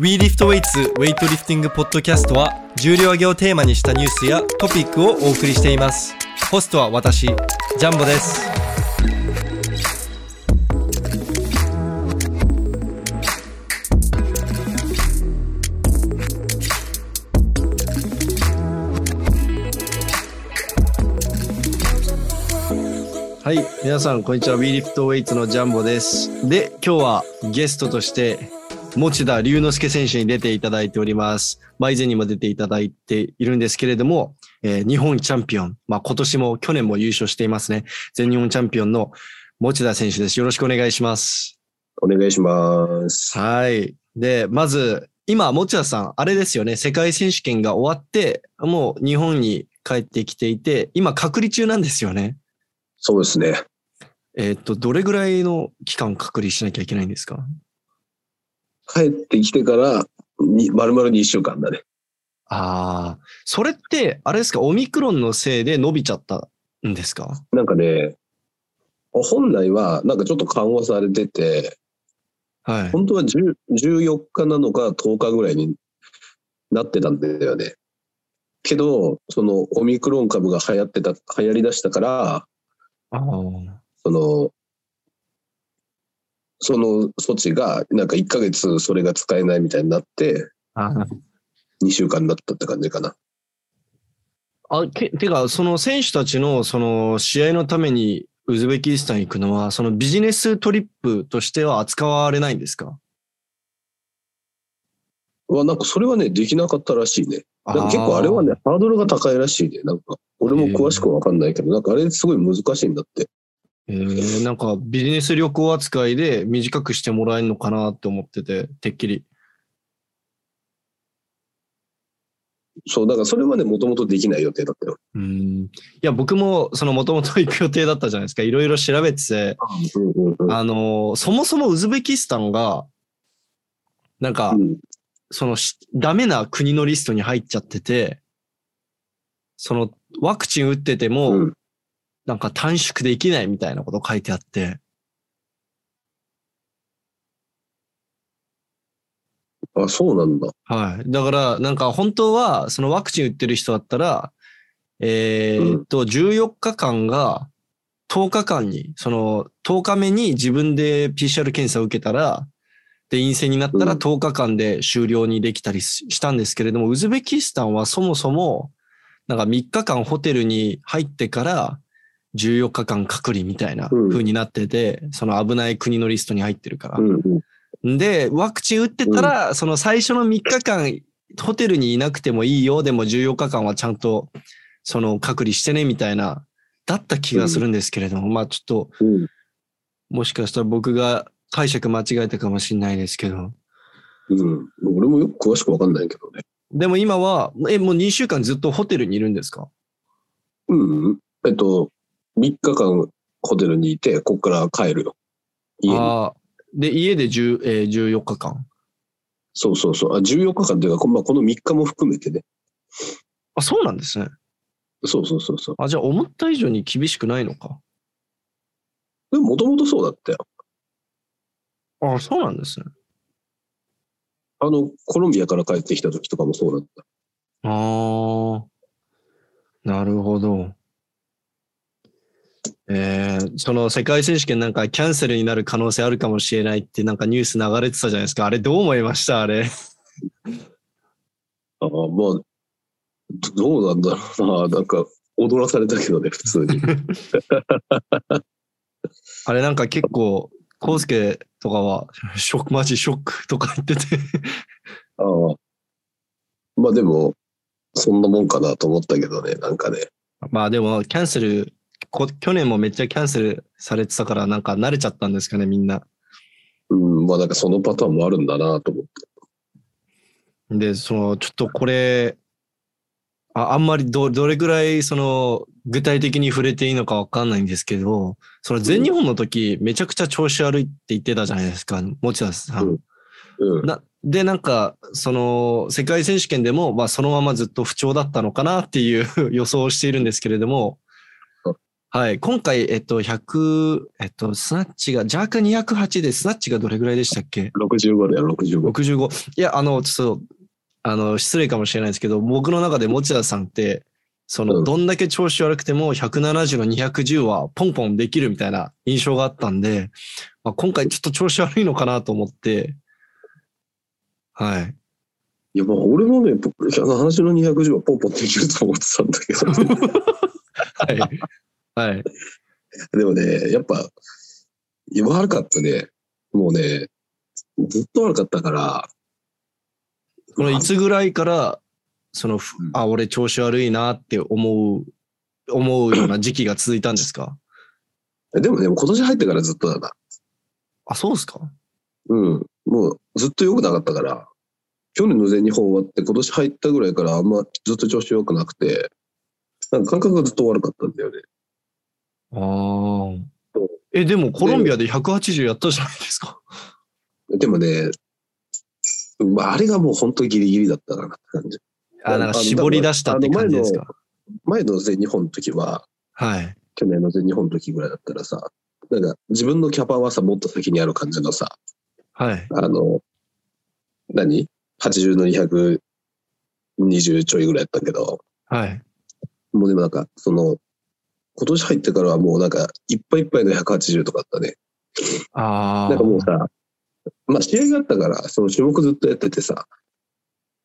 WeLiftWeights ウェイトリフティングポッドキャストは重量挙げをテーマにしたニュースやトピックをお送りしています。ホストは私ジャンボです。はい皆さんこんにちは。WeLiftWeights のジャンボです。で今日はゲストとして持田龍之介選手に出ていただいております。まあ、以前にも出ていただいているんですけれども、えー日本チャンピオン、まあ、今年も去年も優勝していますね。全日本チャンピオンの持田選手です。よろしくお願いします。お願いします。はい。で、まず、今、持田さん、あれですよね、世界選手権が終わって、もう日本に帰ってきていて、今、隔離中なんですよね。そうですね。えーっと、どれぐらいの期間隔離しなきゃいけないんですか？帰ってきてから、に丸々2週間だね。ああ、それって、あれですか、オミクロンのせいで伸びちゃったんですか？なんかね、本来はなんかちょっと緩和されてて、はい。本当は10 14日なのか10日ぐらいになってたんだよね。けど、そのオミクロン株が流行ってた、流行り出したから、ああ。その、その措置が、なんか1ヶ月それが使えないみたいになって、あ2週間になったって感じかな。あけてか、その選手たちのその試合のためにウズベキスタン行くのは、そのビジネストリップとしては扱われないんですか？はなんかそれはね、できなかったらしいね。なんか結構あれはね、ハードルが高いらしいね。なんか、俺も詳しくわかんないけど、なんかあれすごい難しいんだって。えー、なんかビジネス旅行扱いで短くしてもらえるのかなって思ってて、てっきり。そう、だからそれはね、もともとできない予定だったよ。うん。いや、僕もそのもともと行く予定だったじゃないですか。いろいろ調べてて、うんうんうんあの、そもそもウズベキスタンが、なんか、うんそのしダメな国のリストに入っちゃってて、そのワクチン打ってても、うんなんか短縮できないみたいなこと書いてあって、あ、そうなんだ。はい。だから、なんか本当は、そのワクチン打ってる人だったら、えーっと、14日間が10日間に、その10日目に自分で PCR 検査を受けたら、で、陰性になったらうん10日間で終了にできたりししたんですけれども、ウズベキスタンはそもそも、なんか3日間ホテルに入ってから14日間隔離みたいなうん風になってて、その危ない国のリストに入ってるから。で、ワクチン打ってたら、その最初の3日間、ホテルにいなくてもいいよ、でも14日間はちゃんと、その隔離してね、みたいな、だった気がするんですけれども、まあちょっと、うん。もしかしたら僕が解釈間違えたかもしれないですけど。うん。俺もよく詳しくわかんないけどね。でも今は、え、もう2週間ずっとホテルにいるんですか？うんうん。えっと、3日間ホテルにいて、こっから帰るよ。家に。ああ。で、家で10、えー14日間？そうそうそう。あ、14日間っていうか、こまあ、この3日も含めてね。あ、そうなんですね。そうそうそうそう。あ、じゃあ思った以上に厳しくないのか？でも、もともとそうだったよ。あそうなんですね。あの、コロンビアから帰ってきた時とかもそうだった。ああ、なるほど。えー、その世界選手権なんかキャンセルになる可能性あるかもしれないってなんかニュース流れてたじゃないですか。あれどう思いました？あれ。ああ、まあ、どどうなんだろうな。なんか、踊らされたけどね、普通に。あれなんか結構、コウスケとかは、ショック、マジショックとか言ってて。ああ。まあでも、そんなもんかなと思ったけどね、なんかね。まあでも、キャンセル、こ去年もめっちゃキャンセルされてたから、なんか慣れちゃったんですかね、みんな。うん、まあなんかそのパターンもあるんだなと思って。で、その、ちょっとこれ、ああんまりど、どれぐらい、その、具体的に触れていいのかわかんないんですけど、その全日本の時、めちゃくちゃ調子悪いって言ってたじゃないですか、持田さん。うんうん。なで、なんか、その、世界選手権でも、まあ、そのままずっと不調だったのかなっていう予想をしているんですけれどもうん、はい。今回、えっと、100、えっと、スナッチが、ジャーク208で、スナッチがどれぐらいでしたっけ？65だよ、65。65。いや、あの、ちょっと、あの、失礼かもしれないですけど、僕の中で持田さんって、その、うんどんだけ調子悪くても、170の210はポンポンできるみたいな印象があったんで、まあ、今回ちょっと調子悪いのかなと思って、はい。いや、まあ、俺もね、話の210はポンポンできると思ってたんだけど。はい。はい。でもね、やっぱ、いや悪かったね。もうね、ずっと悪かったから。このいつぐらいから、その、ふうんあ、俺調子悪いなって思う、思うような時期が続いたんですか？でもね、今年入ってからずっとだな。あ、そうですか？うん。もうずっと良くなかったから、去年の全日本終わって今年入ったぐらいからあんまずっと調子良くなくて、なんか感覚がずっと悪かったんだよね。ああ。え、でもコロンビアで180やったじゃないですか。でもね、まあ、あれがもう本当にギリギリだったかなって感じ。あ、なんか絞り出したって感じですか。前の全日本の時は、はい。去年の全日本の時ぐらいだったらさ、なんか自分のキャパはさ、もっと先にある感じのさ、はい。あの、何 ?80 の220ちょいぐらいやったけど、はい。もうでもなんか、その、今年入ってからはもうなんか、いっぱいいっぱいの180とかあったね。ああ。なんかもうさ、まあ試合があったから、その種目ずっとやっててさ、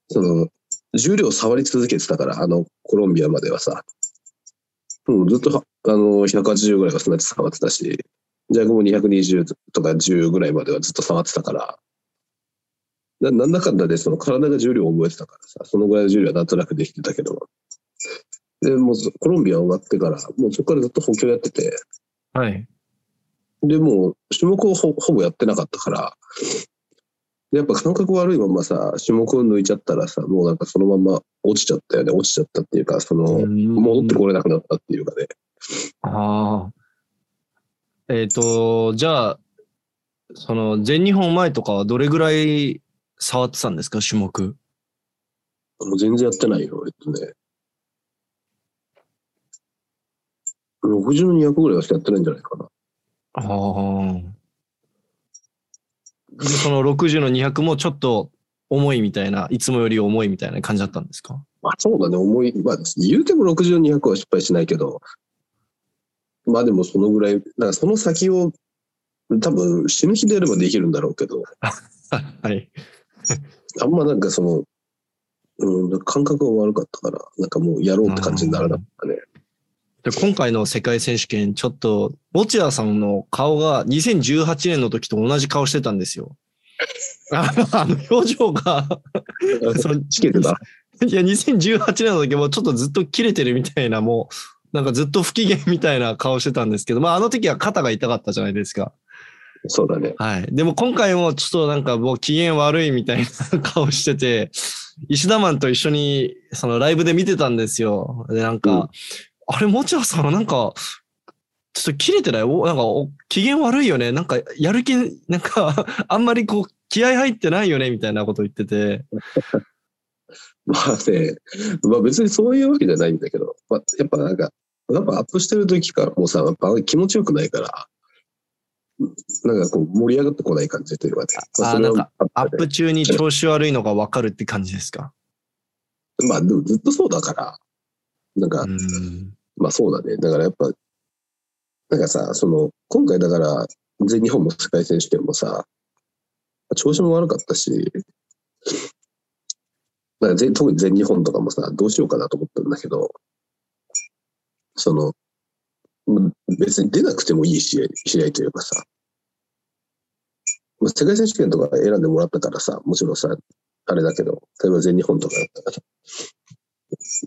その、重量触り続けてたから、あのコロンビアまではさ、もうずっとは、あの、180ぐらいはそんなに触ってたし、ジャイコも220とか10ぐらいまではずっと触ってたから、ななんだかんだでその体が重量を覚えてたからさ、そのぐらいの重量はなんとなくできてたけど、で、もうそコロンビア終わってから、もうそこからずっと補強やってて、はい。で、もう種目をほほぼやってなかったから、でやっぱ感覚悪いままさ、種目を抜いちゃったらさ、もうなんかそのまま落ちちゃったよね。落ちちゃったっていうか、その、戻ってこれなくなったっていうかね。ああ。えっ、と、じゃあ、その全日本前とかはどれぐらい触ってたんですか、種目？もう全然やってないよ、えっとね。60の200ぐらいはしかやってないんじゃないかな。ああ。でその60の200もちょっと重いみたいな、いつもより重いみたいな感じだったんですか？まあそうだね、思い、まあ言うても60の200は失敗しないけど、まあでもそのぐらい、だからその先を多分死ぬ気でやればできるんだろうけど、はい。あんまなんかその、うん、感覚が悪かったから、なんかもうやろうって感じにならなかったね。で今回の世界選手権、ちょっと、持田さんの顔が2018年の時と同じ顔してたんですよ。ああの表情が、そのチケてた。いや、2018年の時もちょっとずっと切れてるみたいな、もう、なんかずっと不機嫌みたいな顔してたんですけど、まああの時は肩が痛かったじゃないですか。そうだね。はい。でも今回もちょっとなんかもう機嫌悪いみたいな顔してて、石田マンと一緒にそのライブで見てたんですよ。で、なんか、うんあれ、もちろさんなんか、ちょっと切れてない？おなんかお、機嫌悪いよね？なんか、やる気、なんか、あんまりこう、気合入ってないよね、みたいなこと言ってて。まあね、まあ別にそういうわけじゃないんだけど、まあ、やっぱなんか、やっぱアップしてる時からもうさ、やっぱ気持ちよくないから、なんかこう盛り上がってこない感じというかね。まそれはあなんかアップ中に調子悪いのがわかるって感じですか？まあでもずっとそうだから、なんか、うん。まあそうだね。だからやっぱ、なんかさ、その、今回だから、全日本も世界選手権もさ、調子も悪かったし、なんか特に全日本とかもさ、どうしようかなと思ったんだけど、その、別に出なくてもいい試合試合というかさ、世界選手権とか選んでもらったからさ、もちろんさ、あれだけど、例えば全日本とかだったらさ、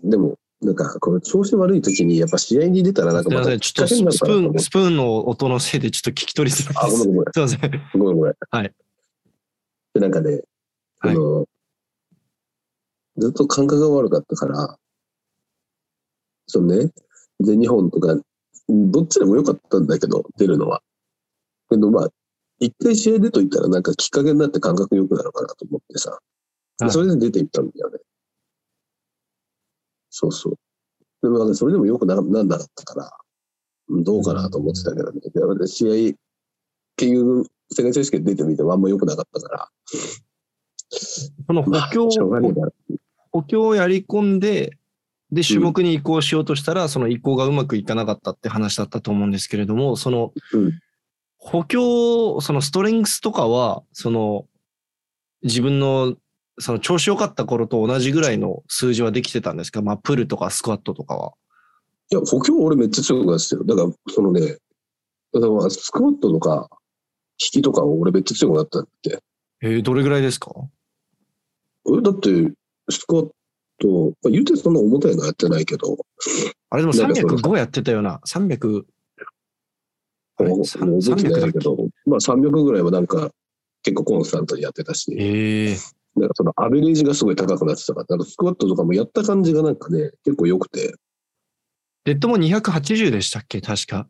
でも、なんか、この調子悪い時に、やっぱ試合に出たらなんかまたすいません。ちょっとスプーン、スプーンの音のせいでちょっと聞き取りづらあ、いです。ごめんごめん。すいません。ごめんごめん。はい。で、なんかね、はいあの、ずっと感覚が悪かったから、そのね、全日本とか、どっちでもよかったんだけど、出るのは。けどまあ、一回試合出といたらなんかきっかけになって感覚良くなるかなと思ってさ、はいそれで出ていったんだよね。そうそう。でもなんかそれでもよくななんなかったから、どうかなと思ってたけどね。で試合、結局、世界選手権出てみてもあんま良くなかったから。その補まあ強、しょうがねえな。補強をやり込んで、で、種目に移行しようとしたら、その移行がうまくいかなかったって話だったと思うんですけれども、そのうん、補強、そのストレングスとかは、その、自分の、その調子良かった頃と同じぐらいの数字はできてたんですか？まあ、プルとかスクワットとかは。いや、補強俺めっちゃ強くなってたよ。だから、そのね、だからまあスクワットとか、引きとか俺めっちゃ強くなったって。えーどれぐらいですか？えだって、スクワット、まあ、言うてそんな重たいのやってないけど、あれでもなんかその305やってたような。300、あれ？もうさもう覚えて300だっけないけ？ど、まあ300ぐらいはなんか結構コンスタントにやってたし、ええなんかそのアベレージがすごい高くなってたから、なんかスクワットとかもやった感じがなんかね、結構良くて、レッドも280でしたっけ？確か。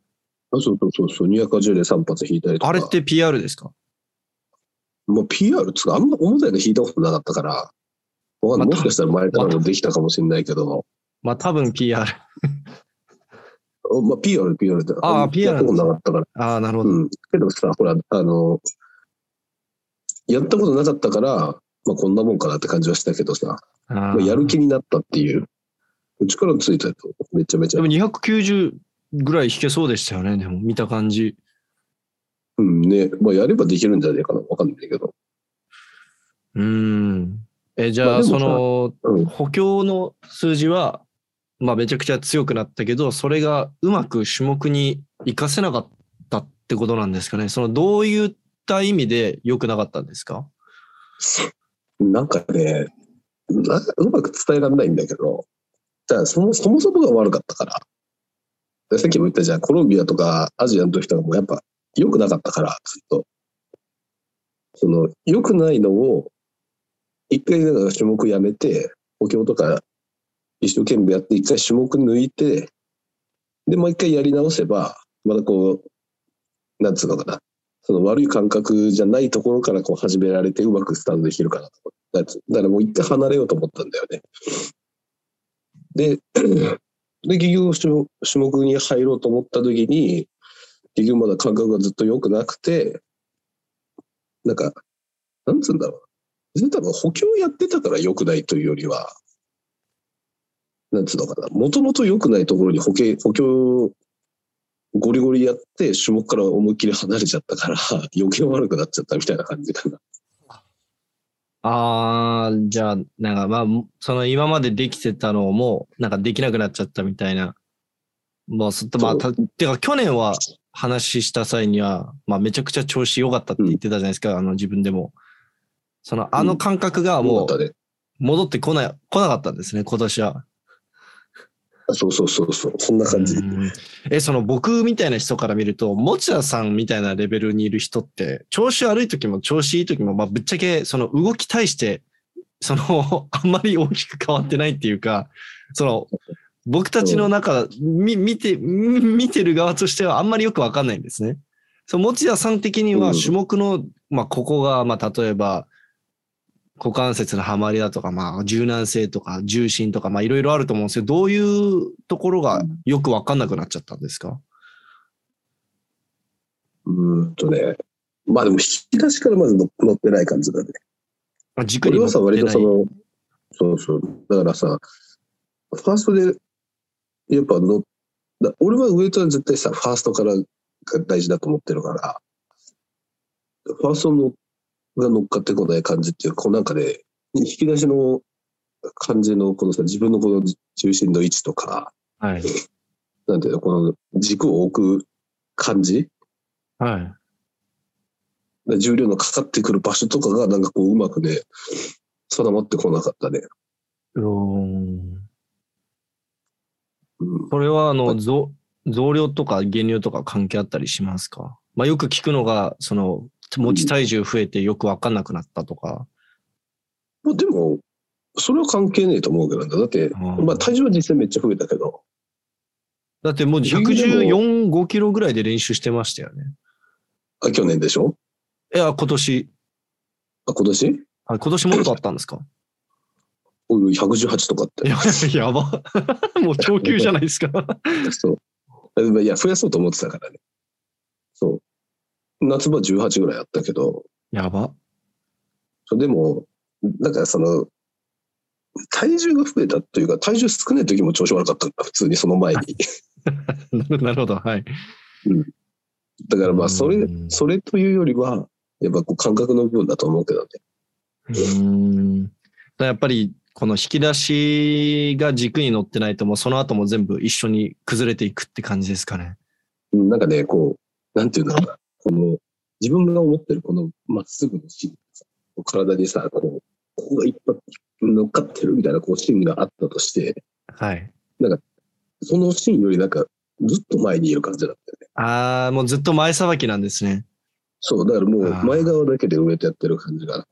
あそうそうそうそう、280で3発引いたりとか。あれって PR ですか？もう PR つうか、あんま重たいの引いたことなかったから、わかんないまあもしかしたら前からもできたかもしれないけど、まあ多分 PR。まあ PR、PR って、ああの PR やったことなかったから。ああ、なるほど。うん。けどさ、ほら、あの、やったことなかったから、まあこんなもんかなって感じはしたけどさ、あまあ、ーやる気になったっていう、力ついたよ、めちゃめちゃでも。290ぐらい弾けそうでしたよね。でも見た感じ。うんね、まあやればできるんじゃないかな、わかんないけど。うーん。え、じゃあ、その、うん。補強の数字は、まあめちゃくちゃ強くなったけど、それがうまく種目に活かせなかったってことなんですかね。その、どういった意味で良くなかったんですか？なんかね、なうまく伝えられないんだけど、じゃあそもそもそもが悪かったから。でさっきも言ったじゃん、コロンビアとかアジアの時とかもやっぱ良くなかったから、ずっと。その、良くないのを、一回だから種目やめて、補強とか一生懸命やって、一回種目抜いて、で、もう一回やり直せば、またこう、なんつうのかな。その悪い感覚じゃないところからこう始められてうまくスタートできるかなと思って。だからもう一回離れようと思ったんだよね。で、で、結局種目に入ろうと思った時に、結局まだ感覚がずっと良くなくて、なんか、なんつうんだろう。別に多分補強やってたから良くないというよりは、なんつうのかな。もともと良くないところに補、補強ゴリゴリやって種目から思いっきり離れちゃったから 余計悪くなっちゃったみたいな感じかな。ああ、じゃあ、なんかまあ、その今までできてたのも、なんかできなくなっちゃったみたいな。まあ、そまあ、たてか去年は話した際には、まあめちゃくちゃ調子良かったって言ってたじゃないですか、あの自分でも。その、あの感覚がもう。戻ってこない、来なかったんですね、今年は。そうそうそうそう。そんな感じ。うんえ、その僕みたいな人から見ると、持田さんみたいなレベルにいる人って、調子悪い時も調子いい時も、まあ、ぶっちゃけその動き対して、その、あんまり大きく変わってないっていうか、その、僕たちの中、み見て、み見てる側としてはあんまりよくわかんないんですね。そう、持田さん的にはうん種目の、まあ、ここが、まあ、例えば、股関節の張まりだとか、まあ、柔軟性とか、重心とか、まあ、いろいろあると思うんですけど、どういうところがよくわかんなくなっちゃったんですか？うーんとね。まあでも引き出しからまず乗乗ってない感じだね。あ軸に乗ってない。割とその、そうそう。だからさ、ファーストで、やっぱの、だ俺はウエイトは絶対さ、ファーストからが大事だと思ってるから、ファーストのが乗っかってこない感じっていう、こうなんかね、引き出しの感じの、このさ、自分のこの重心の位置とか、はい。なんていうの、この軸を置く感じ？はい。重量のかかってくる場所とかがなんかこううまくね、定まってこなかったね。うーん。うん、これは、あはの、い増増量とか減量とか関係あったりしますか？まあ、よく聞くのが、その、持ち体重増えてよくわかんなくなったとか。まあでも、それは関係ねえと思うけどね、だって、うんまあ体重は実際めっちゃ増えたけど、だってもうでも114、5キロぐらいで練習してましたよね。あ、去年でしょ？いや、今年。あ、今年？あ今年もっとあったんですか？おい118とかって。ややば。もう超級じゃないですか。そう。いや、増やそうと思ってたからね。夏場18ぐらいあったけど、やば。でも、だからその、体重が増えたというか、体重少ない時も調子悪かったんだ、普通にその前に。なるほど、はい。だからまあ、それう、んそれというよりは、やっぱこう感覚の部分だと思うけどね。うーん。やっぱり、この引き出しが軸に乗ってないと、もうその後も全部一緒に崩れていくって感じですかね。うんなんかね、こう、なんていうんだろうな、この、自分が思ってるこのまっすぐの芯体にさ、こう、ここがいっぱい乗っかってるみたいなこう芯があったとして、はい。その芯よりなんか、ずっと前にいる感じだったよね。ああ、もうずっと前さばきなんですね。そう、だからもう前側だけで上とやってる感じが。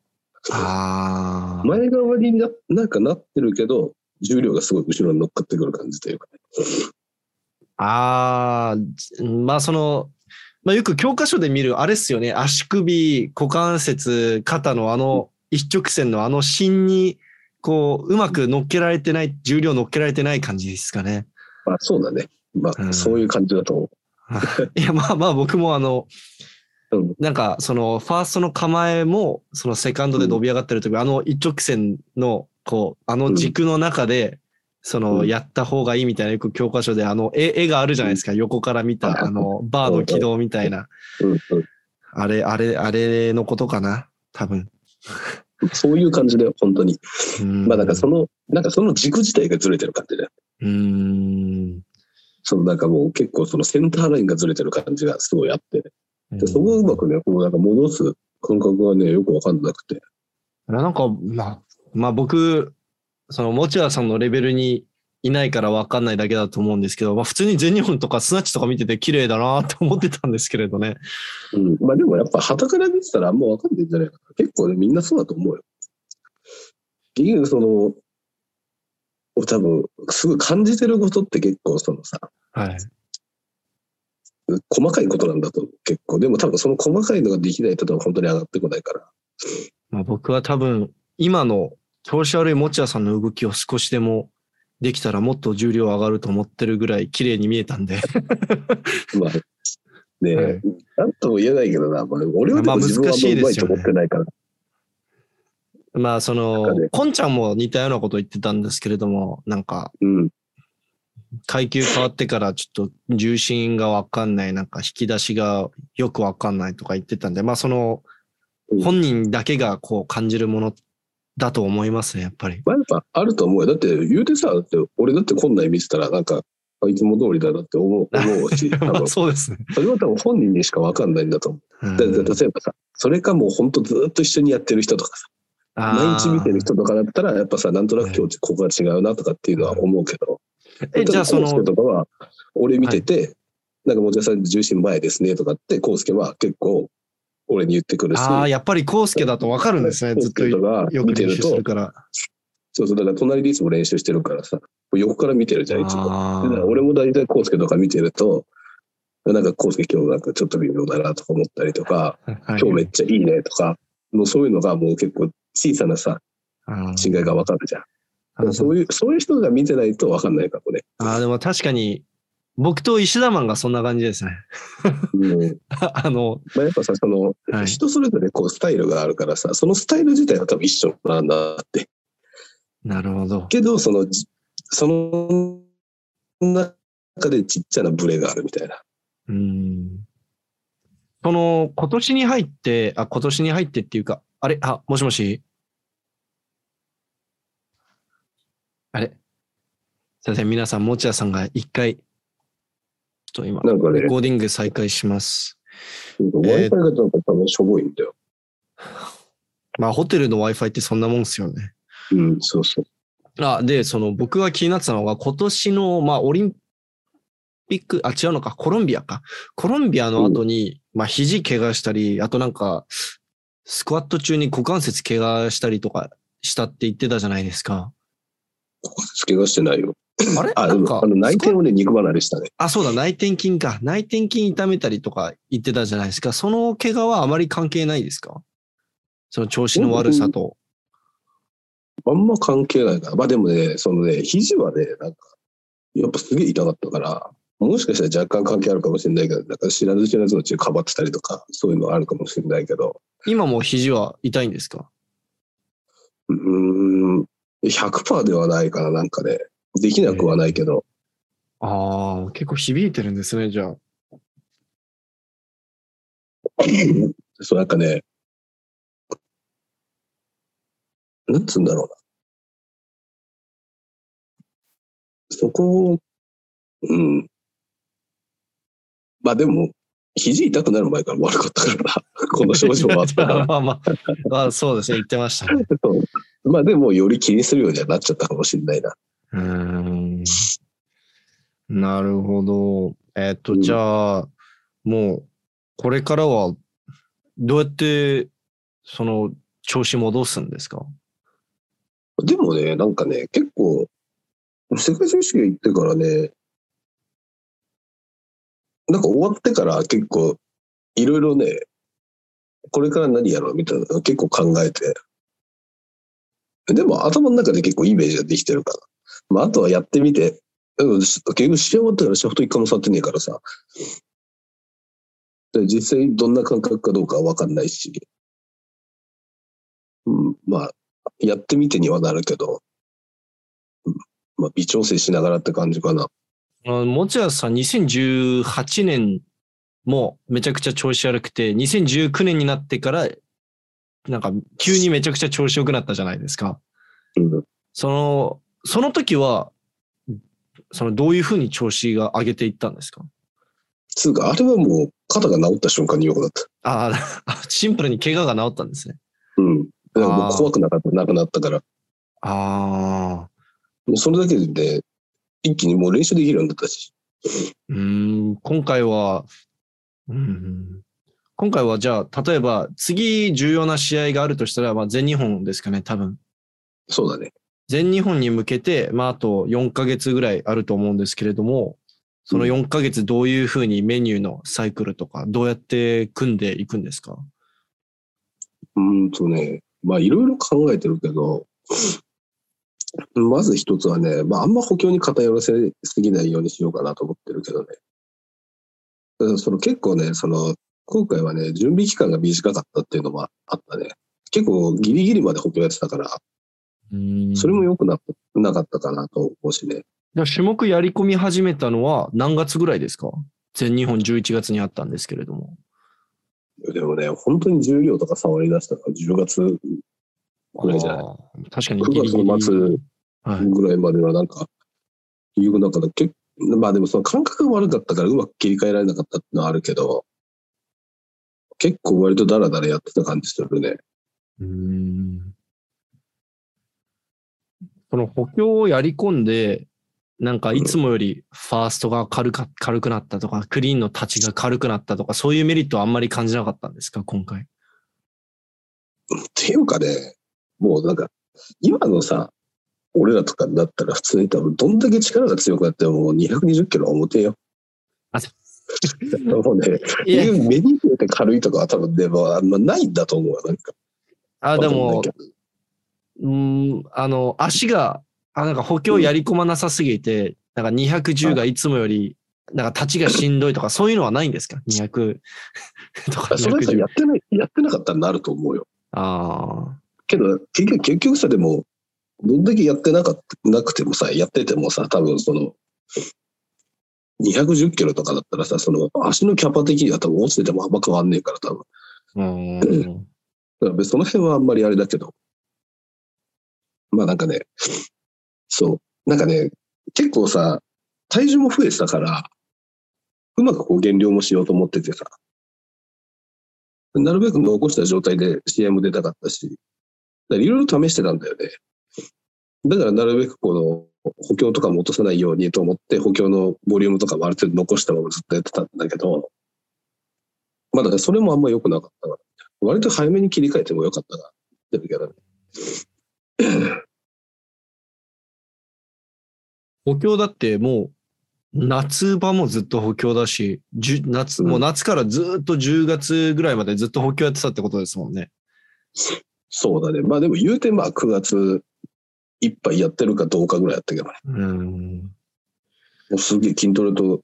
ああ。前側にななんかなってるけど、重量がすごい後ろに乗っかってくる感じというかね。ああ、まあその、まあよく教科書で見るあれっすよね。足首、股関節、肩のあの一直線のあの芯に、こう、うまく乗っけられてない、重量乗っけられてない感じですかね。まあそうだね。まあ、うんそういう感じだと思 いや、まあまあ僕もあの、う。うん。なんかそのファーストの構えも、そのセカンドで伸び上がってる時、あの一直線の、こう、あの軸の中で、その、うんやった方がいいみたいな、よく教科書で、あの、絵、絵があるじゃないですか。横から見た、あの、バーの軌道みたいな。あれ、あれ、あれのことかな？多分。そういう感じだよ、本当に。うんまあなんかその、なんかその軸自体がずれてる感じだよ。うーん。そのなんかもう結構そのセンターラインがずれてる感じがすごいあって、でそこをうまくね、こうなんか戻す感覚がね、よくわかんなくて。なんか、まあ、まあ僕、その、持田さんのレベルにいないから分かんないだけだと思うんですけど、まあ普通に全日本とかスナッチとか見てて綺麗だなと思ってたんですけれどね。うん。まあでもやっぱ旗から見てたらあんまわかんないんじゃないかな。結構ね、みんなそうだと思うよ。結局その、多分、すごい感じてることって結構そのさ、はい。細かいことなんだと結構。でも多分その細かいのができないと本当に上がってこないから。まあ僕は多分、今の調子悪い持田さんの動きを少しでもできたらもっと重量上がると思ってるぐらい綺麗に見えたんで。まあ、ねえ、はいなんとも言えないけどな、まあ、俺は自分はうまいと思ってないから。まあそのなんかね、こんちゃんも似たようなこと言ってたんですけれども、なんか、うん。階級変わってからちょっと重心がわかんない、なんか引き出しがよくわかんないとか言ってたんで、まあそのうん本人だけがこう感じるものだと思いますね、やっぱり。まあ、やっぱあると思うよ。だって言うてさ、だって俺だってこんなん見てたらなんか、あいつも通りだなって思う 思うし、多まあ分そうですね。それは多分本人にしかわかんないんだと思う。うんだだ例えばさ、それかもう本当ずっと一緒にやってる人とかさ、毎日見てる人とかだったら、やっぱさ、なんとなく今日ここが違うなとかっていうのは思うけど、え、じゃあそのとかは、俺見てて、なんかもちろんさん重心前ですねとかって、康介は結構俺に言ってくるし、ああ、やっぱり康介だとわかるんですね、ずっとよく練習す見てるとるから。そうそう、だから隣でいつも練習してるからさ、横から見てるじゃん、いつも。俺も大体康介とか見てると、なんか康介今日なんかちょっと微妙だなとか思ったりとか、ー今日めっちゃいいねとか、もうそういうのがもう結構小さなさ、はい違いがわかるじゃん。そういう、そういう人が見てないとわかんないかもね。あー、でも確かに、僕と石田マンがそんな感じですね。うん。あの、まあ、やっぱさ、その、はい人それぞれこうスタイルがあるからさ、そのスタイル自体は多分一緒なんだって。なるほど。けど、その、じその中でちっちゃなブレがあるみたいな。うん。その、今年に入って、あ、今年に入ってっていうか、あれ？あ、もしもし？あれ？すいません、皆さん、持田さんが一回、と今、なんかねレ、コーディング再開します。Wi-Fi がちょっと多分しょぼいんだよ。まあ、ホテルの Wi-Fi ってそんなもんですよね。うん、そうそう。あ、で、その、僕が気になってたのが、今年の、まあ、オリンピック、あ、違うのか、コロンビアか。コロンビアの後に、まあ、肘怪我したり、あとなんか、スクワット中に股関節怪我したりとかしたって言ってたじゃないですか。ここで怪我してないよ。あれ？あ、なんかあの、内転をね、肉離れしたね。あ、そうだ、内転筋か。内転筋痛めたりとか言ってたじゃないですか。その怪我はあまり関係ないですか？その調子の悪さと。あんま関係ないから。まあでもね、そのね、肘はね、なんか、やっぱすげえ痛かったから、もしかしたら若干関係あるかもしれないけど、なんか知らず知らずのうちにかばってたりとか、そういうのあるかもしれないけど、今も肘は痛いんですか？うーん、100%ではないかな、なんかね。できなくはないけど、ああ、結構響いてるんですね、じゃあ。そう、なんかね、なんつうんだろうな。そこを、うん。まあでも、肘痛くなる前から悪かったからな。この症状はあったから。まあまあ、まあ、そうですね、言ってましたね。まあでも、より気にするようにはなっちゃったかもしれないな。うーん。なるほど。えっと、うんじゃあ、もう、これからは、どうやって、その、調子戻すんですか？でもね、なんかね、結構、世界選手権行ってからね、なんか終わってから結構、いろいろね、これから何やろうみたいなの結構考えて、でも頭の中で結構イメージができてるから。まあ、あとはやってみて、うん結局試合終わったからシャフト一回も触ってねえからさ。で実際どんな感覚かどうかは分かんないし、うん、まあ、やってみてにはなるけど、うんまあ、微調整しながらって感じかな。持田さん、2018年もめちゃくちゃ調子悪くて、2019年になってから、なんか急にめちゃくちゃ調子良くなったじゃないですか。うん、その、その時は、そのどういうふうに調子が上げていったんですか？つうか、あれはもう肩が治った瞬間に良くなった。ああ、シンプルに怪我が治ったんですね。うん。だからもう怖くなかった、なくなったから。ああ、もうそれだけで、一気にもう練習できるようになったし。うーん、今回は、うん、今回はじゃあ、例えば次重要な試合があるとしたら、まあ、全日本ですかね、多分。そうだね。全日本に向けて、まあ、あと4ヶ月ぐらいあると思うんですけれども、その4ヶ月どういうふうにメニューのサイクルとか、どうやって組んでいくんですか？うーんとね、まあいろいろ考えてるけど、まず一つはね、まああんま補強に偏らせすぎないようにしようかなと思ってるけどね。だからその結構ね、その、今回はね、準備期間が短かったっていうのもあったね。結構ギリギリまで補強やってたから、うんそれも良くななかったかなと思うしね。種目やり込み始めたのは何月ぐらいですか？全日本11月にあったんですけれども。でもね、本当に重量とか触り出したのは10月ぐらいじゃない？確かに9ギリギリ。月の末はい。ぐらいまではなんか、いう中で結まあでもその感覚が悪かったからうまく切り替えられなかったってのはあるけど、結構割とダラダラやってた感じするね。うーんその補強をやり込んで、なんかいつもよりファーストが軽か軽くなったとか、クリーンの立ちが軽くなったとか、そういうメリットはあんまり感じなかったんですか、今回？っていうかね、もうなんか、今のさ、俺らとかだったら普通に多分どんだけ力が強くなってももう220キロは重てえよ。あそ もうね、目に見えて軽いとかは多分ね、まあ、あんまないんだと思うよ。なんか。あ、でもうーん、あの、足が、あ、なんか補強やり込まなさすぎて、なんか210がいつもより、なんか立ちがしんどいとか、そういうのはないんですか ?200 とか210それさや。ってない、やってなかったらなると思うよ。ああ。けど、結局、結局さ、でも、どんだけやってなかなくてもさ、やっててもさ、多分その、210キロとかだったらさ、その足のキャパ的には多分落ちててもあんま変わんねえから、多分。うーん。だからその辺はあんまりあれだけど。まあなんかね、そう。なんかね、結構さ、体重も増えてたから、うまくこう減量もしようと思っててさ。なるべく残した状態で試合も出たかったし、いろいろ試してたんだよね。だからなるべくこの補強とかも落とさないようにと思って補強のボリュームとかもある程度残したままずっとやってたんだけど、まあだからそれもあんま良くなかったから。割と早めに切り替えてもよかったなってるけどね。補強だってもう、夏場もずっと補強だし、夏、うんもう夏からずっと10月ぐらいまでずっと補強やってたってことですもんね。そうだね。まあでも言うてまあ9月いっぱいやってるかどうかぐらいやったけどね。うん。もうすげえ筋トレと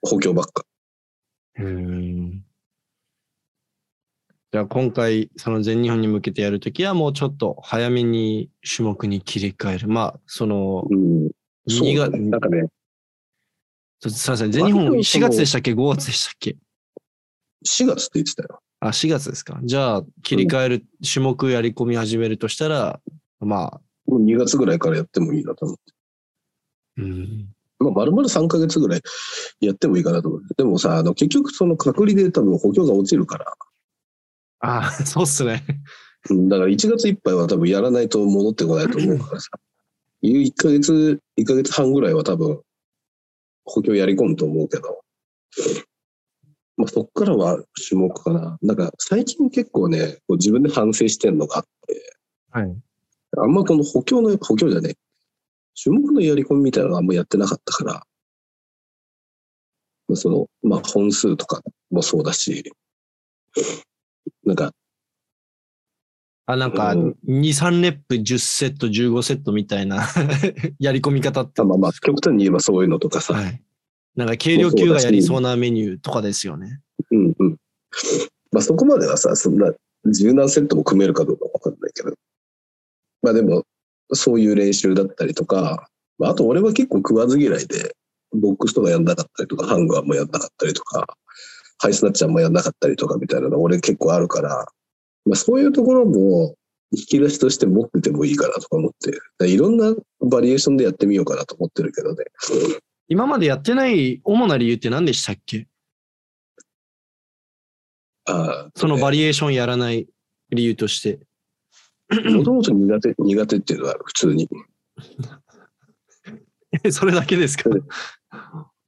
補強ばっか。うん。じゃあ今回、その全日本に向けてやるときはもうちょっと早めに種目に切り替える。まあ、その、うん。そう2月。なんかね、すみません、全日本割とその4月でしたっけ ?5 月でしたっけ？4月って言ってたよ。あ、4月ですか。じゃあ、切り替える、種目やり込み始めるとしたら、まあ、もう2月ぐらいからやってもいいなと思って。うん。まあ、丸々3ヶ月ぐらいやってもいいかなと思って。でもさ、あの、結局その隔離で多分補強が落ちるから、あそうっすね。うんだから1月いっぱいは多分やらないと戻ってこないと思うからさ。いう1ヶ月、1ヶ月半ぐらいは多分補強やり込むと思うけど。まあそっからは種目かな。なんか最近結構ね、こう自分で反省してんのがあって、はい。あんまこの補強の、補強じゃねえ。種目のやり込みみたいなのがあんまやってなかったから、まあその、まあ本数とかもそうだし、なんかあ、なんか、うん2、3レップ10セット、15セットみたいな やり込み方って。まあまあ、極端に言えばそういうのとかさ、はい。なんか、軽量級がやりそうなメニューとかですよね。うんうん。まあそこまではさ、そんな柔軟セットも組めるかどうかわかんないけど。まあでも、そういう練習だったりとか、まああと俺は結構食わず嫌いで、ボックスとかやんなかったりとか、ハンガーもやんなかったりとか、ハイスナッチャーもやんなかったりとかみたいなの俺結構あるから、まあそういうところも引き出しとして持っててもいいかなとか思って、いろんなバリエーションでやってみようかなと思ってるけどね。今までやってない主な理由って何でしたっけ？ああそのバリエーションやらない理由として。もともと苦手、苦手っていうのは普通に。それだけですか？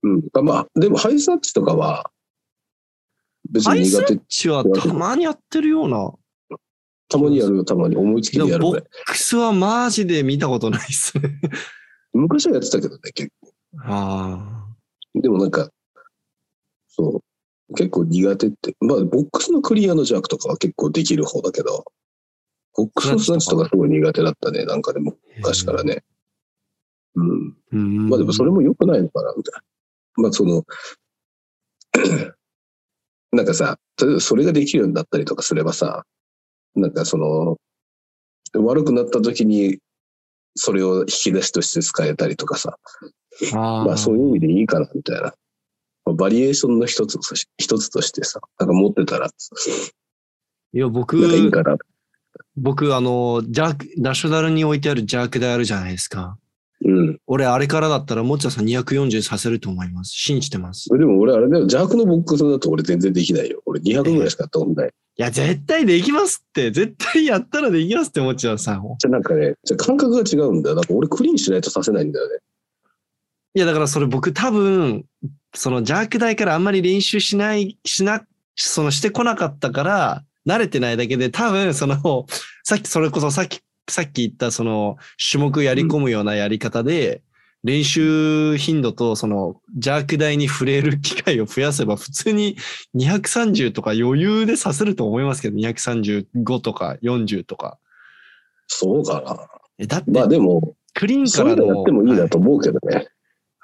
うん。あまあ、でもハイサッチとかは、別に苦手ッ。チはたまにやってるような。たまにやるよ、たまに思いつきでやるぐらい。クスはマジで見たことないっすね。昔はやってたけどね、結あ構。でもなんか、そう、結構苦手って。まあ、ボックスのクリアのジャークとかは結構できる方だけど、ボックスのスナッチとかすごい苦手だったね、なんかでも、あ。昔からね。うん。うん。まあでもそれも良くないのかな、みたいな。まあその、なんかさ、例えばそれができるようになったりとかすればさ、なんかその、悪くなった時に、それを引き出しとして使えたりとかさ、あーまあそういう意味でいいかな、みたいな。まあバリエーションの一つとし一つとしてさ、なんか持ってたら、いや、僕、いい。僕、あの、ジャーク、ナショナルに置いてあるジャークであるじゃないですか。うん。俺、あれからだったら、もっちゃさん240させると思います。信じてます。でも俺あれだよ、邪悪のボックスだと俺全然できないよ。俺200ぐらいしかやったことない。いや、絶対できますって。絶対やったらできますって思っちゃうさ。じゃあなんかね、じゃあ感覚が違うんだよ。なんか俺クリーンしないとさせないんだよね。いや、だからそれ僕多分、そのジャーク台からあんまり練習しない、しな、そのしてこなかったから、慣れてないだけで、多分その、さっきそれこそさっき、さっき言ったその種目やり込むようなやり方で、練習頻度とそのジャーク台に触れる機会を増やせば普通に230とか余裕でさせると思いますけど、235とか40とか。そうかな。えだってまあでも、クリーンからの。のやってもいいなと思うけどね。はい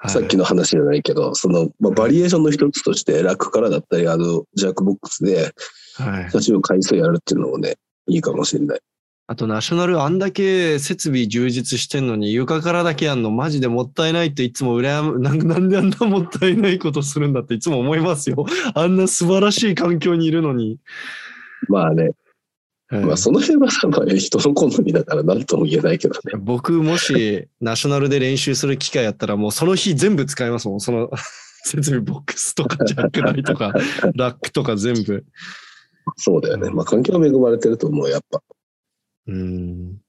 さっきの話じゃないけど、その、まあ、バリエーションの一つとして、ラックからだったり、あの、ジャックボックスで、はい。写真を回数やるっていうのもね、いいかもしれない。あと、ナショナルあんだけ設備充実してんのに、床からだけやんのマジでもったいないっていつも羨む、なんなんであんなもったいないことするんだっていつも思いますよ。あんな素晴らしい環境にいるのに。まあね、はいまあその辺はさ、まあ、人の好みだから何とも言えないけどね。僕もし、ナショナルで練習する機会やったら、もうその日全部使いますもん。その 設備ボックスとか、ジャック台とか、ラックとか全部。そうだよね。まあ環境は恵まれてると思う、やっぱ。うん。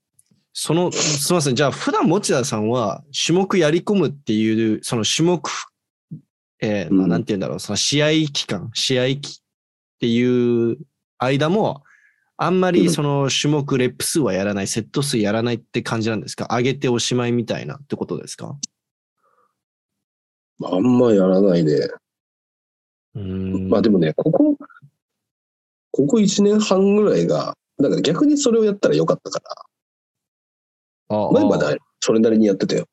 その、すみません。じゃあ、普段持田さんは種目やり込むっていう、その種目、えーまあ、うんなんて言うんだろう、その試合期間、試合期っていう間も、あんまりうん。その種目、レップ数はやらない、セット数やらないって感じなんですか？上げておしまいみたいなってことですか？あんまやらないね。うん。まあでもね、ここ、ここ1年半ぐらいが、だから逆にそれをやったらよかったから、あ前までそれなりにやってたよ。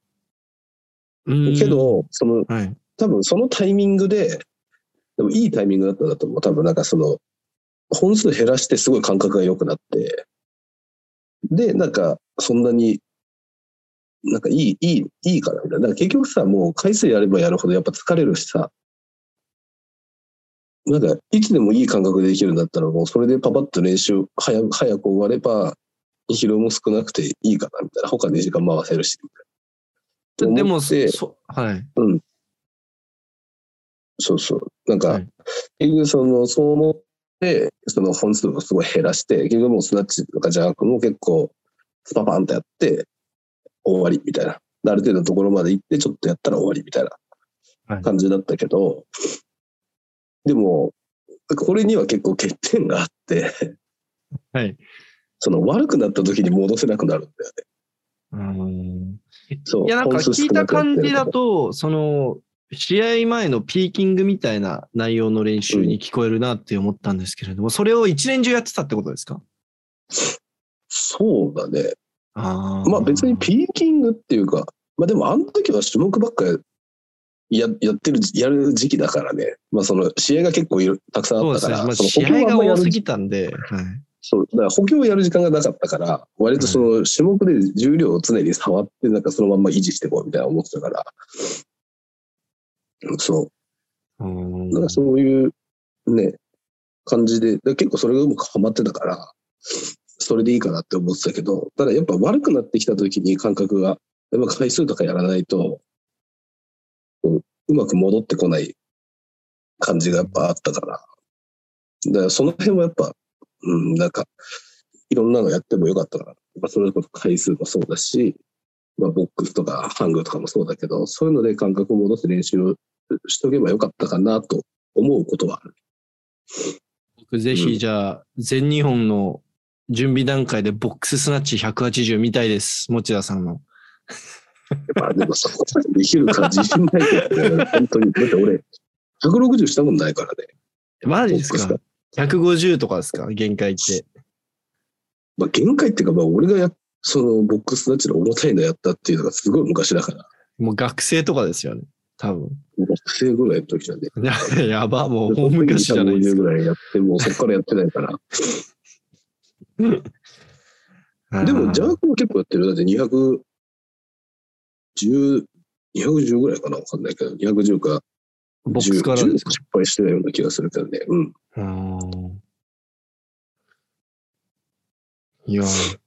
うんけど、その、はい。多分そのタイミングで、でもいいタイミングだったんだと思う。多分なんかその、本数減らしてすごい感覚が良くなって、で、なんかそんなに、なんかいい、いい、いいかなみたいな。だから結局さ、もう回数やればやるほどやっぱ疲れるしさ、なんかいつでもいい感覚でできるんだったらもうそれでパパッと練習早く早く終われば、疲労も少なくていいかなみたいな。他で時間回せるし。みたいなでも、そはい。そうそう。なんか、はい結局その、そう思って、その本数をすごい減らして、結局もうスナッチとかジャークも結構、スパパンとやって、終わりみたいな。ある程度のところまで行って、ちょっとやったら終わりみたいはない感じだったけど、でも、これには結構欠点があって、はい。その悪くなった時に戻せなくなるんだよね。うんそう。いや、なんか聞いた感じだと、その、試合前のピーキングみたいな内容の練習に聞こえるなって思ったんですけれども、それを一年中やってたってことですか？そうだね。あーまあ別にピーキングっていうか、まあでもあの時は種目ばっかややってる、やる時期だからね。まあその試合が結構いろたくさん。あったから、まあ、その試合が多すぎたんで、はい。そう、だから補強をやる時間がなかったから、割とその種目で重量を常に触って、なんかそのまんま維持していこうみたいな思ってたから、そうう。んなんかそういうね、感じで、で結構それがうまくはまってたから、それでいいかなって思ってたけど、ただやっぱ悪くなってきた時に感覚が、やっぱ回数とかやらないと、こうまく戻ってこない感じがやっぱあったから。だからその辺はやっぱ、うん、なんか、いろんなのやってもよかったから、やっぱそれこそ回数もそうだし、まあボックスとかハングとかもそうだけど、そういうので感覚を戻す練習をしとけばよかったかなと思うことはある。僕ぜひじゃあ、全日本の準備段階でボックススナッチ180見たいです。持田さんの。まあでもそこまでできるか自信ないけどね、本当に。だって俺、160したもんないからね。マジですか？ボック ?150 とかですか？限界って。まあ限界っていうか、まあ俺がや、そのボックスナッチの重たいのやったっていうのがすごい昔だから、もう学生とかですよね。多分。学生ぐらいの時なんで。ややば、もう大昔じゃないです50ぐらいやって、もうそこからやってないから。か。でも、ジャあークも結構やってる。だって210、210ぐらいかなわかんないけど、210かボックスから10ですか？失敗してたような気がするけどね。うん。あーいやー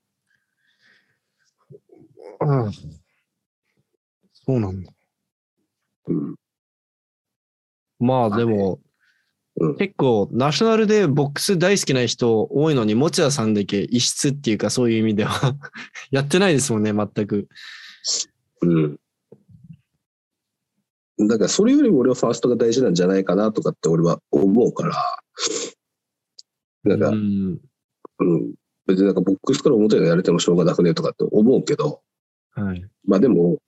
ああそうなんだ。うん。まあでも、うん結構ナショナルでボックス大好きな人多いのに、持田さんだけ異質っていうかそういう意味では やってないですもんね、全く。うん。だからそれよりも俺はファーストが大事なんじゃないかなとかって俺は思うから、なんか、ううん、ん。別になんかボックスから表がやれてもしょうがなくねとかって思うけど、はい。まあでも、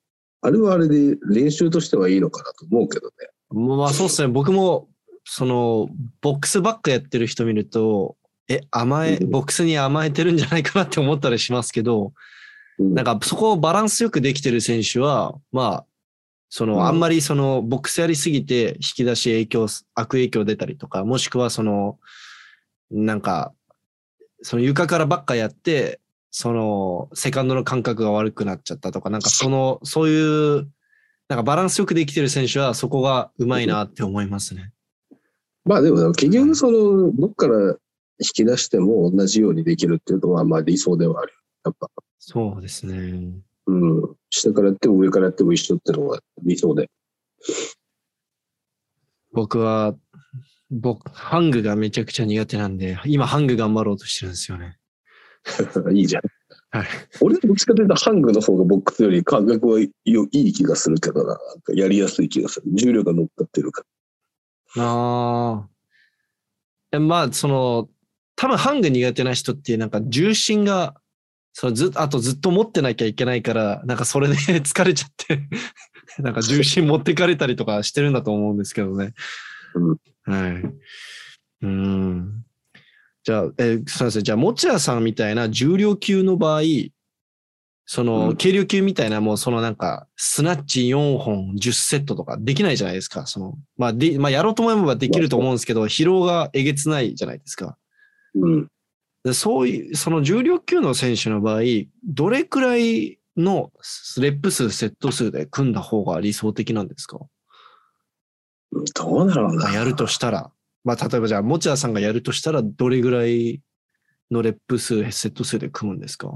あれはあれで練習としてはいいのかなと思うけどね。まあそうっすね。僕も、その、ボックスばっかやってる人見ると、え、甘え、うんボックスに甘えてるんじゃないかなって思ったりしますけど、うんなんかそこをバランスよくできてる選手は、まあ、その、うんあんまりその、ボックスやりすぎて引き出し影響、悪影響出たりとか、もしくはその、なんか、その床からばっかやって、その、セカンドの感覚が悪くなっちゃったとか、なんかその、そういう、なんかバランスよくできてる選手はそこがうまいなって思いますね。まあでも、結局その、どっから引き出しても同じようにできるっていうのは、まあ理想ではある。やっぱ、そうですね。うん。下からやっても上からやっても一緒ってのが理想で。僕は、僕、ハングがめちゃくちゃ苦手なんで、今ハング頑張ろうとしてるんですよね。いいじゃん。はい。俺どっちかというと、ハングの方がボックスより感覚はいい気がするけどな。なんかやりやすい気がする。重量が乗っかってるかああ。えまあ、その、多分ハング苦手な人ってなんか重心が、そのずあとずっと持ってなきゃいけないから、なんかそれで 疲れちゃって、なんか重心持ってかれたりとかしてるんだと思うんですけどね。うんはい。うん。じゃあ、えーすみません。じゃあ、持谷さんみたいな重量級の場合、そううんの、軽量級みたいな、もうそのなんか、スナッチ4本、10セットとかできないじゃないですか。その、まあ、で、まあ、やろうと思えばできると思うんですけど、疲労がえげつないじゃないですか。うん。でそういう、その重量級の選手の場合、どれくらいのレップ数、セット数で組んだ方が理想的なんですか？どうだろうな。まあやるとしたら。まあ、例えばじゃあ、持田さんがやるとしたら、どれぐらいのレップ数、セット数で組むんですか？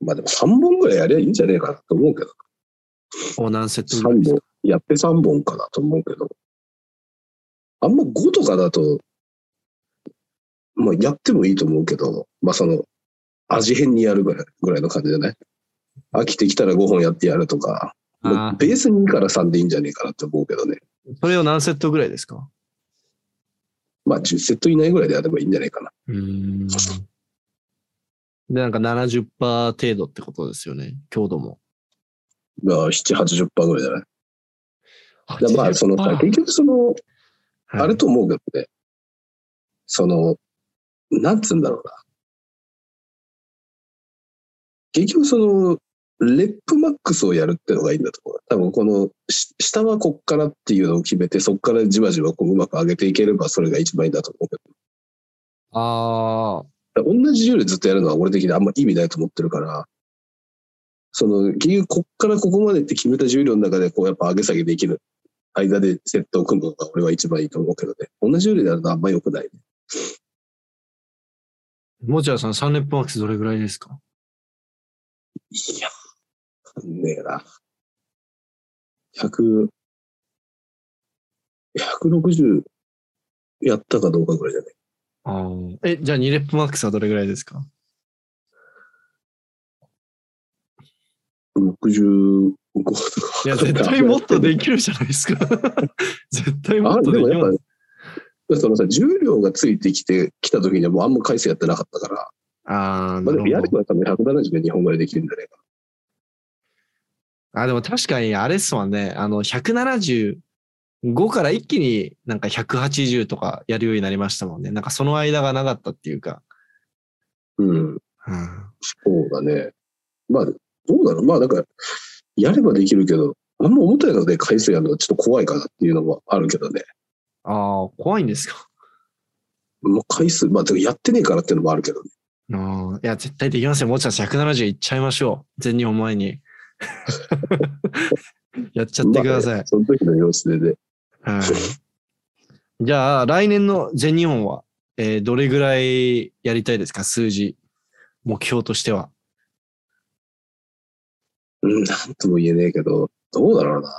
まあでも3本ぐらいやりゃいいんじゃねえかなと思うけど。お何セットぐらい3ですか？本。やって3本かなと思うけど。あんま5とかだと、まあやってもいいと思うけど、まあその、味変にやるぐらいぐらいの感じじゃない？飽きてきたら5本やってやるとか、もあうベースに2から3でいいんじゃねえかなって思うけどね。ーそれを何セットぐらいですか？まあ10セット以内ぐらいでやればいいんじゃないかな。うーん。で、なんか70%程度ってことですよね。強度も。まあ7、80%ぐらいじゃない？だからまあそのさ、結局その、あれと思うけどね、その、なんつうんだろうな。結局その、レップマックスをやるってのがいいんだと思う。多分この、し下はこっからっていうのを決めて、そっからじわじわこううまく上げていければそれが一番いいんだと思うけど。ああ、同じ重量ずっとやるのは俺的にあんま意味ないと思ってるから、その、結局こっからここまでって決めた重量の中でこうやっぱ上げ下げできる間でセットを組むのが俺は一番いいと思うけどね。同じ重量でやるのはあんま良くない。もちゃさん3連プマックスどれぐらいですか？いや、わかんねえな。100、160やったかどうかぐらいじゃない。あーえ、じゃあ2レップマックスはどれぐらいですか？65とか。いや、絶対もっとできるじゃないですか。絶対もあっとできます。でもやっぱ、そのさ、重量がついてきて、きた時にはもうあんま回数やってなかったから、ああ、まあでもやれ。ば多分170で2本ぐらいできるんじゃないかあ、でも確かにあれっすもんね。あの、175から一気になんか180とかやるようになりましたもんね。なんかその間がなかったっていうか。な。うん。うん。そうだね。まあ、どうだろう。まあ、なんか、やればできるけど、あんま重たいので回数やるのはちょっと怖いかなっていうのもあるけどね。ああ、怖いんですか？もう回数、まあ、やってねえからっていうのもあるけどね。ああ、いや、絶対できますよ。もちろん170いっちゃいましょう。全日本前に。やっちゃってくださいまあね。その時の様子でね。はい。じゃあ、来年の全日本は、えーどれぐらいやりたいですか？数字。目標としては。うん、なんとも言えねえけど、どうだろうな。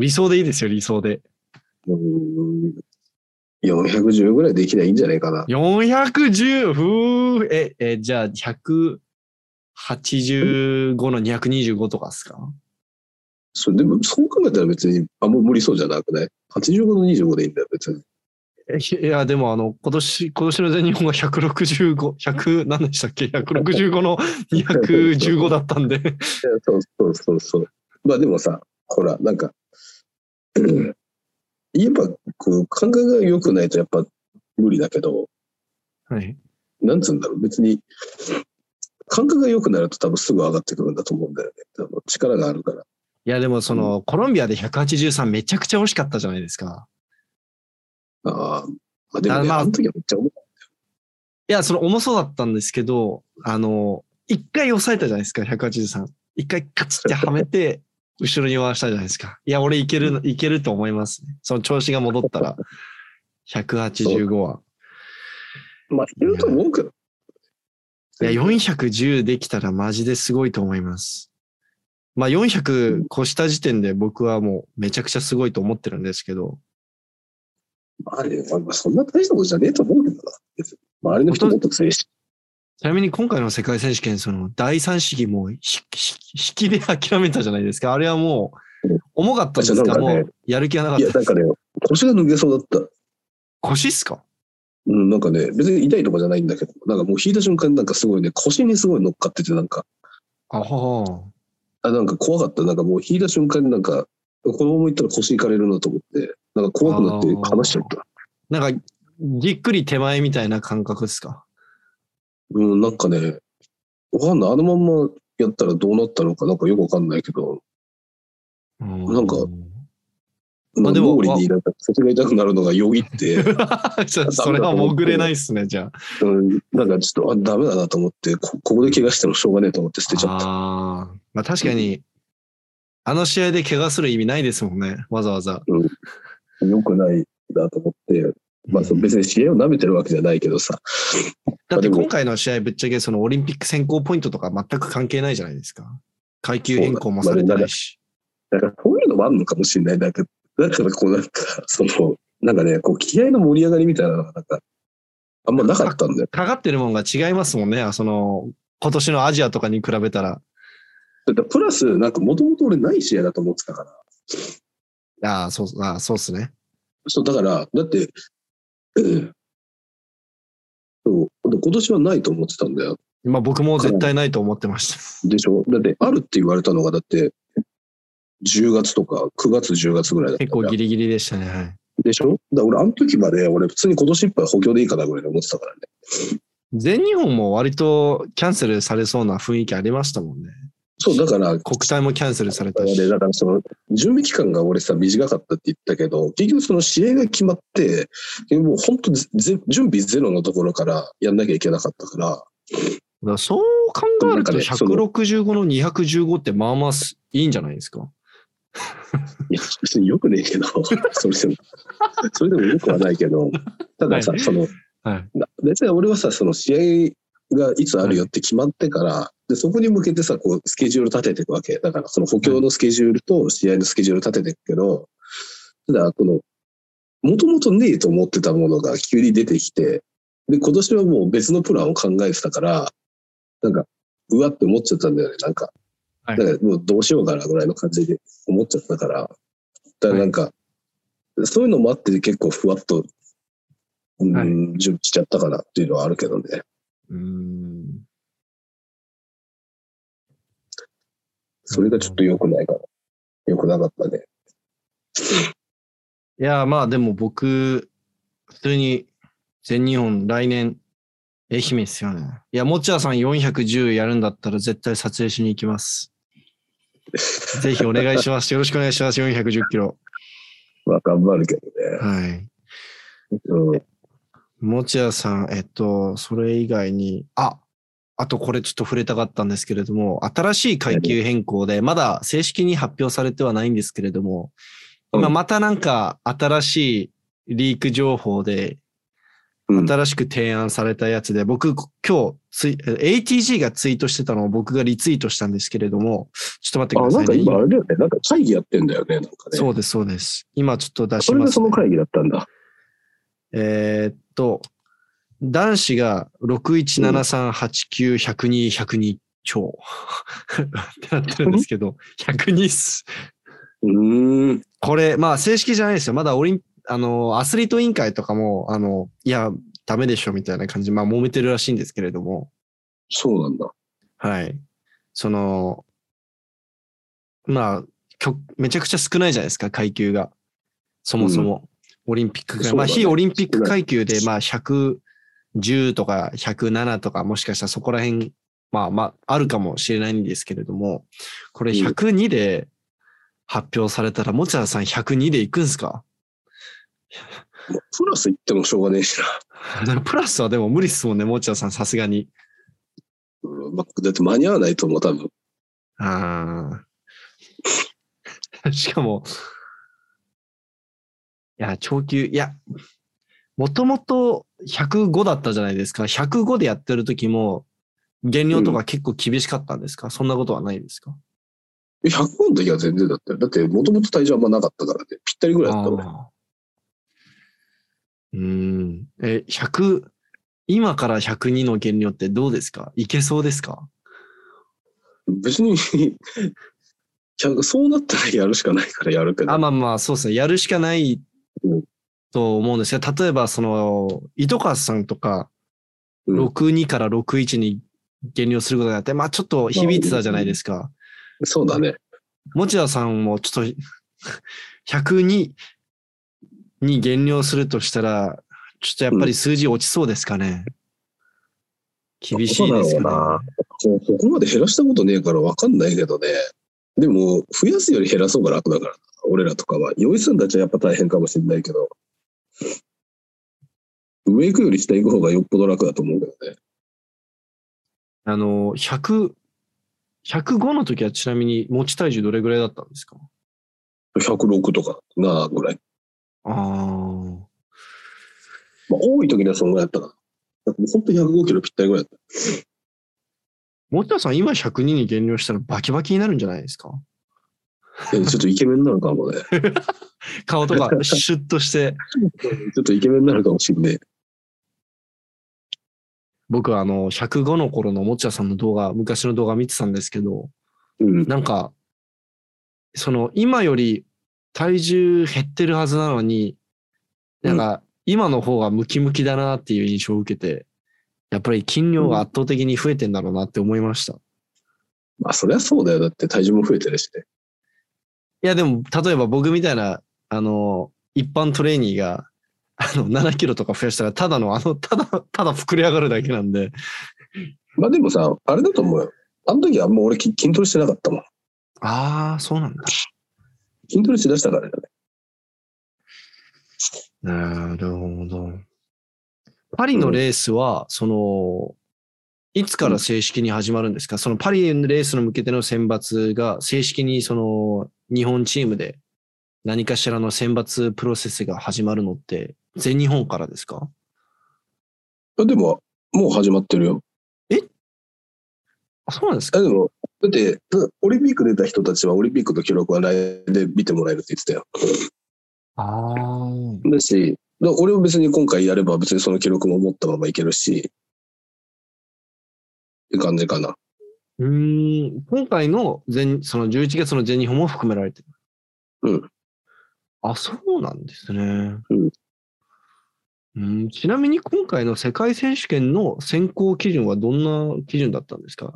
理想でいいですよ、理想で。うん、410ぐらいできりゃいいんじゃないかな。410! ふーえ、え、じゃあ、185の225とかですか？それでも、そう考えたら別にあんま無理そうじゃなくない ?85 の25でいいんだよ、別に。えいや、でもあの、今年、今年の全日本が165、100、何でしたっけ ?165 の215だったんで。そうそうそうそう。まあでもさ、ほら、なんか、やっぱこう感覚が良くないとやっぱ無理だけど、はい。なんつうんだろう、別に、感覚が良くなると多分すぐ上がってくるんだと思うんだよね。多分力があるから。いや、でもその、コロンビアで183めちゃくちゃ惜しかったじゃないですか。ああ、まあでも、ね、あまああの時はめっちゃ重い。いや、その重そうだったんですけど、あの、一回抑えたじゃないですか、183。一回カチってはめて、後ろに回したじゃないですか。いや、俺いける、いけると思いますね。その調子が戻ったら、185は。まあ、いると思うけど。いや、410できたらマジですごいと思います。まあ、400越した時点で僕はもうめちゃくちゃすごいと思ってるんですけど、まあね、まあ、そんな大したことじゃねえと思うけどな。周りの人もっと強いし。ちなみに今回の世界選手権、その第三試技も引きで諦めたじゃないですか。あれはもう重かったんですかなんかねもうやる気がなかっいや、た。なんかね、腰が抜けそうだった。腰っすか？うん、なんかね、別に痛いとかじゃないんだけど、なんかもう引いた瞬間になんかすごいね、腰にすごい乗っかってて、なんか、あはあ、なんか怖かった。なんかもう引いた瞬間になんか、このまま行ったら腰いかれるなと思って、なんか怖くなって話しちゃった。なんか、じっくり手前みたいな感覚ですか？うん、なんかね、わかんない。あのまんまやったらどうなったのか、なんかよくわかんないけど、なんかまあでも脳裏にが痛くなるのがよぎって、そ それは潜れないっすね、じゃあ。うん、なんかちょっと、あ、ダメだなと思って、こここで怪我してもしょうがねえと思って捨てちゃった。ああ。まあ確かに、あの試合で怪我する意味ないですもんね、わざわざ。よくないなと思って、まあそう別に試合を舐めてるわけじゃないけどさ、だって今回の試合ぶっちゃけそのオリンピック選考ポイントとか全く関係ないじゃないですか。階級変更もされてないし。なんかそういうのもあるのかもしれない。なんか、だからこうなんか、その、なんかね、こう気合の盛り上がりみたいなのがなんか、あんまなかったんだよ。かかってるもんが違いますもんね。その、今年のアジアとかに比べたら。だプラス、なんかもともと俺ない試合だと思ってたから。ああ、そう、ああ、そうっすね。そう、だから、だって、うん そう、今年はないと思ってたんだよ。まあ僕も絶対ないと思ってました。でしょ？だって、あるって言われたのが、だって、10月とか、9月、10月ぐらいだった結構ギリギリでしたね。はい。でしょ？だから俺、あの時まで、俺、普通に今年いっぱい補強でいいかなぐらいで思ってたからね。全日本も割とキャンセルされそうな雰囲気ありましたもんね。そう、だから、国体もキャンセルされたし。でだからその準備期間が俺さ短かったって言ったけど結局その試合が決まってもう本当ぜ準備ゼロのところからやんなきゃいけなかったからだからそう考えるとなんかねその165の215ってまあまあすいいんじゃないですか？いや別によくねえけど それでもそれでもよくはないけどたださ、はいそのはい。な別に俺はさその試合がいつあるよって決まってから、でそこに向けてさこうスケジュール立てていくわけ。だからその補強のスケジュールと試合のスケジュール立てていくけどただこのもともとねえと思ってたものが急に出てきてで今年はもう別のプランを考えてたからなんかうわって思っちゃったんだよね。なんか,、はい。だからもうどうしようかなぐらいの感じで思っちゃったから。だからなんか、そういうのもあって結構ふわっとうん、はい。準備しちゃったかなっていうのはあるけどね。うーん。それがちょっと良くないかな。良くなかったね。いや、まあでも僕、普通に全日本来年、愛媛ですよね。いや、持田さん410やるんだったら絶対撮影しに行きます。ぜひお願いします。よろしくお願いします。410キロ。まあ、頑張るけどね。はい。うん、持田さん、えっと、それ以外に、あ、あとこれちょっと触れたかったんですけれども、新しい階級変更で、まだ正式に発表されてはないんですけれども、今うんまたなんか新しいリーク情報で、うん新しく提案されたやつで、僕今日ツイ、ATG がツイートしてたのを僕がリツイートしたんですけれども、ちょっとあ、なんか待ってくださいね。今あれだよね。なんか会議やってんだよね。なんかね。そうです、そうです。今ちょっと出しそれまね、ですその会議だったんだ。えーっと、男子が617389、102、102超。ってなってるんですけど、102っす。うーん。これ、まあ正式じゃないですよ。まだオリン、あの、アスリート委員会とかも、あの、いや、ダメでしょみたいな感じで、まあ揉めてるらしいんですけれども、そうなんだ。はい。その、まあ、めちゃくちゃ少ないじゃないですか、階級が。そもそも。オリンピックが。まあ、非オリンピック階級で、まあ、110とか107とか、もしかしたらそこら辺、まあまあ、あるかもしれないんですけれども、これうん102で発表されたら、持田さん102で行くんすか？プラス言ってもしょうがねえしな。プラスはでも無理っすもんね、持田さん、さすがに。だって間に合わないと思う、多分。ああ。しかも、いや、長級、いや、もともと105だったじゃないですか。105でやってる時も、減量とか結構厳しかったんですか、そんなことはないですか？え100の時は全然だったよ。だって、もともと体重あんまなかったからね。ぴったりぐらいだった俺。うーん。え、100、今から102の減量ってどうですか？いけそうですか？別に 100、そうなったらやるしかないからやるけど。あ、まあまあ、そうですね。やるしかないうんと思うんですよ。例えば、その、糸川さんとか、うん62から61に減量することになって、まあちょっと響いてたじゃないですか。そうだね。持田さんもちょっと、102に減量するとしたら、ちょっとやっぱり数字落ちそうですかね。厳しいですよね。こここまで減らしたことねえから分かんないけどね。でも、増やすより減らそうが楽だからな、俺らとかは。用意するんだっちゃやっぱ大変かもしれないけど。上行くより下行く方がよっぽど楽だと思うけどね。あの、100、105の時はちなみに持ち体重どれぐらいだったんですか？106とかなぐらい。ああ。まあ、多い時にはそのぐらいだったかな。だから本当105キロぴったりぐらいだった。持田さん今102に減量したらバキバキになるんじゃないですか？えちょっとイケメンなのかもね。顔とかシュッとして。ちょっとイケメンになるかもしんねえ。僕はあの、105の頃の持田さんの動画、昔の動画見てたんですけど、うん。なんか、その今より体重減ってるはずなのに、なんか今の方がムキムキだなっていう印象を受けて、やっぱり筋量が圧倒的に増えてんだろうなって思いました。まあ、そりゃそうだよ。だって体重も増えてるしね。いやでも、例えば僕みたいな、あの、一般トレーニーが、あの、7キロとか増やしたら、ただの、あの、ただ、ただ膨れ上がるだけなんで、まあでもさ、あれだと思うよ。あの時はもう俺筋筋トレしてなかったもん。ああ、そうなんだ。筋トレしだしたからね。なるほど。パリのレースは、その、いつから正式に始まるんですか、そのパリのレースの向けての選抜が正式にその日本チームで何かしらの選抜プロセスが始まるのって全日本からですか？あでも、もう始まってるよ。あ、そうなんですか？あでも、だって、オリンピック出た人たちはオリンピックの記録は来年で見てもらえるって言ってたよ。ああ。だし、だ俺も別に今回やれば別にその記録も持ったままいけるし、って感じかな。うーん、今回の全、その11月の全日本も含められてる。うん。あ、そうなんですね。うんうんちなみに今回の世界選手権の選考基準はどんな基準だったんですか？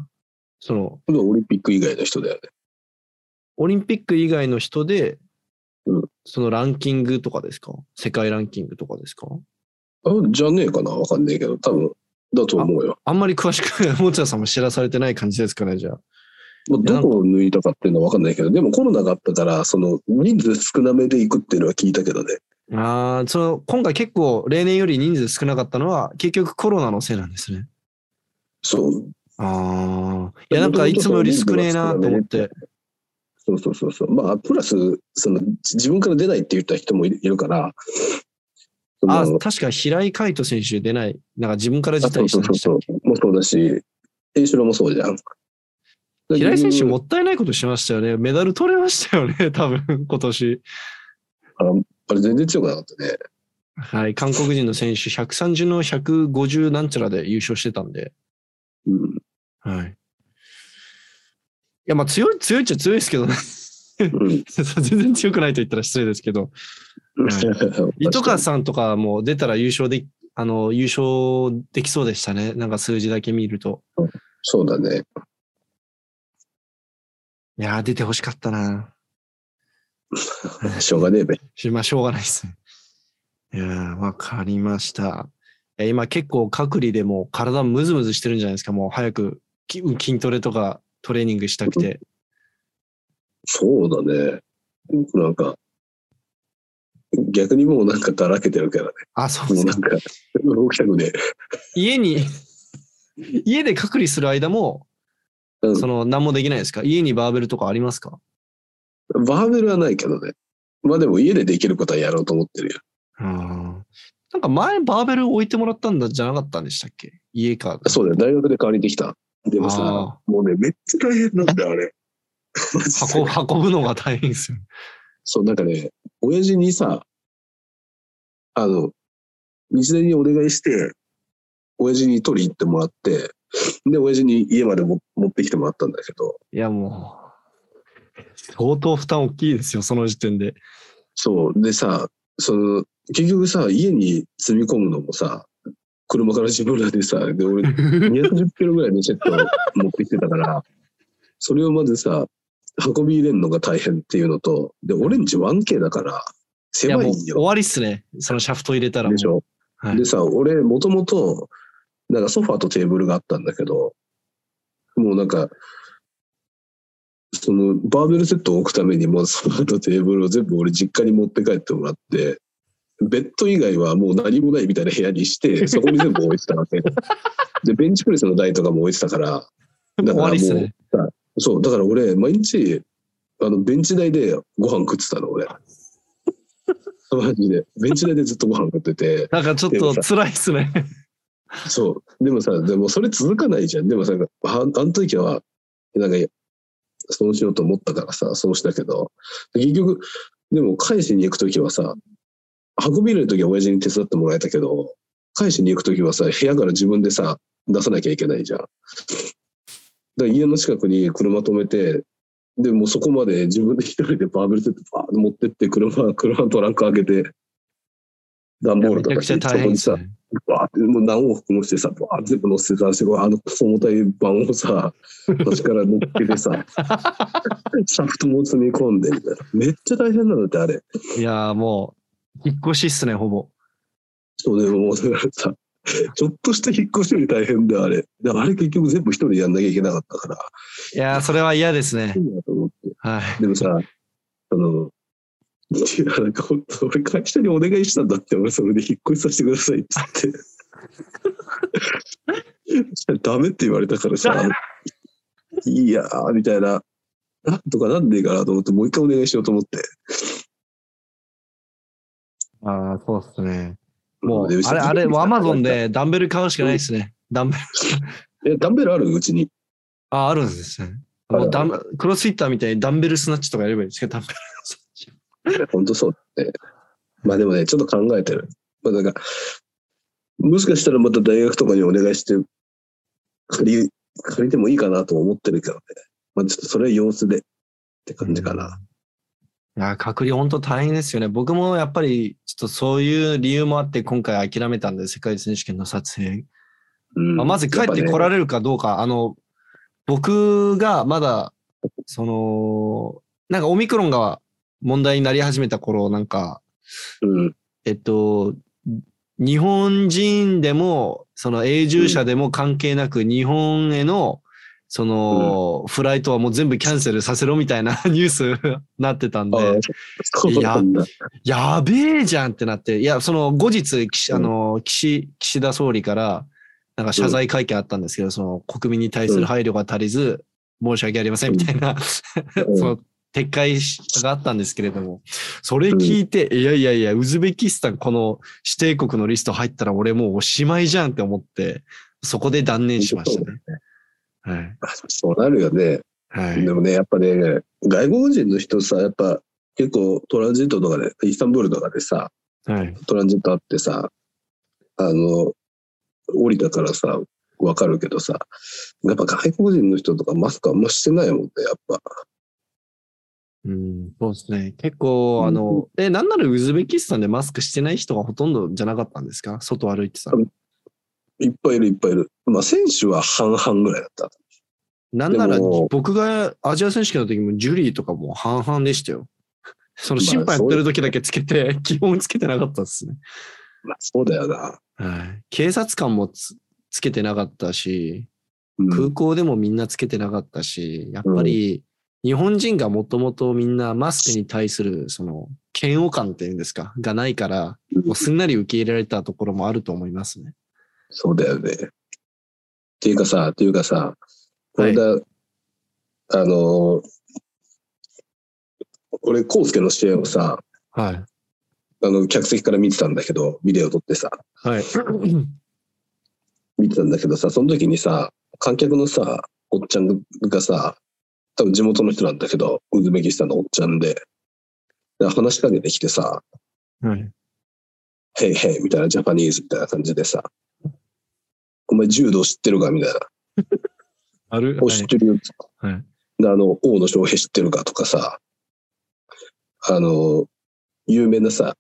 その、オリンピック以外の人だよね。オリンピック以外の人で、うんそのランキングとかですか？世界ランキングとかですか？あじゃねえかなわかんねえけど、多分、だと思うよ。あんまり詳しく、持田さんも知らされてない感じですかね、じゃあ。まあ、どこを抜いたかっていうのはわかんないけど、でもコロナがあったから、その人数少なめで行くっていうのは聞いたけどね。ああ、その、今回結構例年より人数少なかったのは、結局コロナのせいなんですね。そう。ああ。いや、なんかいつもより少ねえなと思って。そうそうそうそう。まあ、プラス、その、自分から出ないって言った人もいるから、あ確か平井海斗選手出ない。なんか自分から辞退したんでしたっけ？そうそうそう。もそうだし、もそうじゃん。平井選手ももったいないことしましたよね。メダル取れましたよね、多分、今年。あれ全然強くなかったね。はい。韓国人の選手、130の150なんちゃらで優勝してたんで。うん。はい。いや、まあ強い、強いっちゃ強いですけどね。うん。全然強くないと言ったら失礼ですけど。糸川さんとかも出たら優勝で、あの、優勝できそうでしたね。なんか数字だけ見ると。そうだね。いやー、出てほしかったな。しょうがねえべ。しまあ、しょうがないですね。いやー、わかりました。え今結構隔離でもう体ムズムズしてるんじゃないですか。もう早くき筋トレとかトレーニングしたくて。そうだね。なんか、逆にもうなんかだらけてるからね。あ、そうですかもうなん。か、動きたくね家に、家で隔離する間も、え。うんその何もできないですか？家にバーベルとかありますか？バーベルはないけどね。まあでも家でできることはやろうと思ってるよ。うんなんか前バーベル置いてもらったんだじゃなかったんでしたっけ？家か。そうだよ。大学で代わりにできた。でもさあ、もうね、めっちゃ大変なんだよ、あれ。運運ぶのが大変ですよ。そう、なんかね、親父にさ、あの、日大にお願いして、親父に取り行ってもらって、で、親父に家までも持ってきてもらったんだけど、いやもう、相当負担大きいですよ、その時点で。そう。でさ、その、結局さ、家に積み込むのもさ、車から自分らでさ、で、俺、210キロぐらいのセットを持ってきてたから、それをまずさ、運び入れるのが大変っていうのと、で、オレンジ 1K だから、いやもう終狭いんよ。わりっすね。そのシャフト入れたらもう。でしょ。はいでさ、俺、もともと、なんかソファーとテーブルがあったんだけど、もうなんか、そのバーベルセットを置くためにもうソファーとテーブルを全部俺実家に持って帰ってもらって、ベッド以外はもう何もないみたいな部屋にして、そこに全部置いてたわけ。で、ベンチプレスの台とかも置いてたから、だ終わりっすね。そう、だから俺、毎日、あの、ベンチ台でご飯食ってたの、俺。マジで。ベンチ台でずっとご飯食ってて、なんかちょっと辛いっすね。そう。でもさ、でもそれ続かないじゃん。でもさ、ああの時は、なんか、そうしようと思ったからさ、そうしたけど、結局、でも返しに行く時はさ、運び入れる時は親父に手伝ってもらえたけど、返しに行く時はさ、部屋から自分でさ、出さなきゃいけないじゃん。だ家の近くに車止めて、でもうそこまで自分で一人でバーベルセットバーッと持ってって車、車のトランク開けて、段ボールとかそこにさ、ね。バーって、もう何往復もしてさ、バー全部乗せてさ、あのクソ重たい板をさ、私から乗っけてさ、シャフトも積み込んでみたいな。めっちゃ大変なんだって、あれ。いやーもう、引っ越しっすね、ほぼ。そうでももうだからさ、ちょっとした引っ越しより大変だよ、あれ。であれ結局全部一人でやんなきゃいけなかったから、いやーそれは嫌ですね。はい。でもさ、あの、いや、なんか本当、俺会社にお願いしたんだって、俺それで引っ越しさせてくださいって言って。ダメって言われたからさ、いやー、みたいな、なんとかなんねえかなと思って、もう一回お願いしようと思って。ああ、そうっすね。もうで、あれ、あれ、アマゾン。いでダンベル買うしかないですね。ダンベル。や、ダンベルある？うちに。あ、あるんですね。もうダンクロスフィッターみたいにダンベルスナッチとかやればいいんですけど、ダンベルスナッチ。本当そうだね。まあでもね、ちょっと考えてる。まあなんか、もしかしたらまた大学とかにお願いして、借り、借りてもいいかなとも思ってるけどね。まあちょっとそれは様子でって感じかな。いや、隔離本当大変ですよね。僕もやっぱり、ちょっとそういう理由もあって、今回諦めたんで、世界選手権の撮影。うんまあまず帰ってこられるかどうか、あの、僕がまだ、その、なんかオミクロンが問題になり始めた頃、なんか、うん。えっと、日本人でも、その永住者でも関係なく、日本への、その、フライトはもう全部キャンセルさせろみたいな ニュースなってたんで、そうなんだ。やべえじゃんってなって、いや、その後日、岸あの、岸、岸田総理から、なんか謝罪会見あったんですけど、その国民に対する配慮が足りず、申し訳ありませんみたいな、うん。その撤回があったんですけれども、それ聞いて、いやいやいや、ウズベキスタンこの指定国のリスト入ったら俺もうおしまいじゃんって思って、そこで断念しましたね。はい。あ そうなるよね。はいで。もね、やっぱね、外国人の人さ、やっぱ結構トランジットとかで、イスタンブールとかでさ、はい。トランジットあってさ、あの、降りたからさ、わかるけどさ、やっぱ外国人の人とかマスクあんましてないもんね、やっぱ。うん、そうですね。結構、あの、え、なんならウズベキスタンでマスクしてない人がほとんどじゃなかったんですか？外歩いてたの。いっぱいいるいっぱいいる。まあ選手は半々ぐらいだった。なんなら僕がアジア選手権の時もジュリーとかも半々でしたよ。その審判やってる時だけつけて、基本つけてなかったですね。まあそうだよな。はい。警察官もつつけてなかったし、うん空港でもみんなつけてなかったし、やっぱり日本人がもともとみんなマスクに対するその嫌悪感っていうんですか、がないから、もうすんなり受け入れられたところもあると思いますね。そうだよね。っていうかさ、っていうかさ、この間、あの、俺、コウスケの試合をさ、はい。あの、客席から見てたんだけど、ビデオ撮ってさ、はい。見てたんだけどさ、その時にさ、観客のさ、おっちゃんがさ、多分地元の人なんだけど、ウズベキスタンのおっちゃんで、で話しかけてきてさ、はい。ヘイヘイみたいなジャパニーズみたいな感じでさ、お前柔道知ってるかみたいな。ある？お、知ってるよ。はい。であの、大野翔平知ってるかとかさ、あの、有名なさ、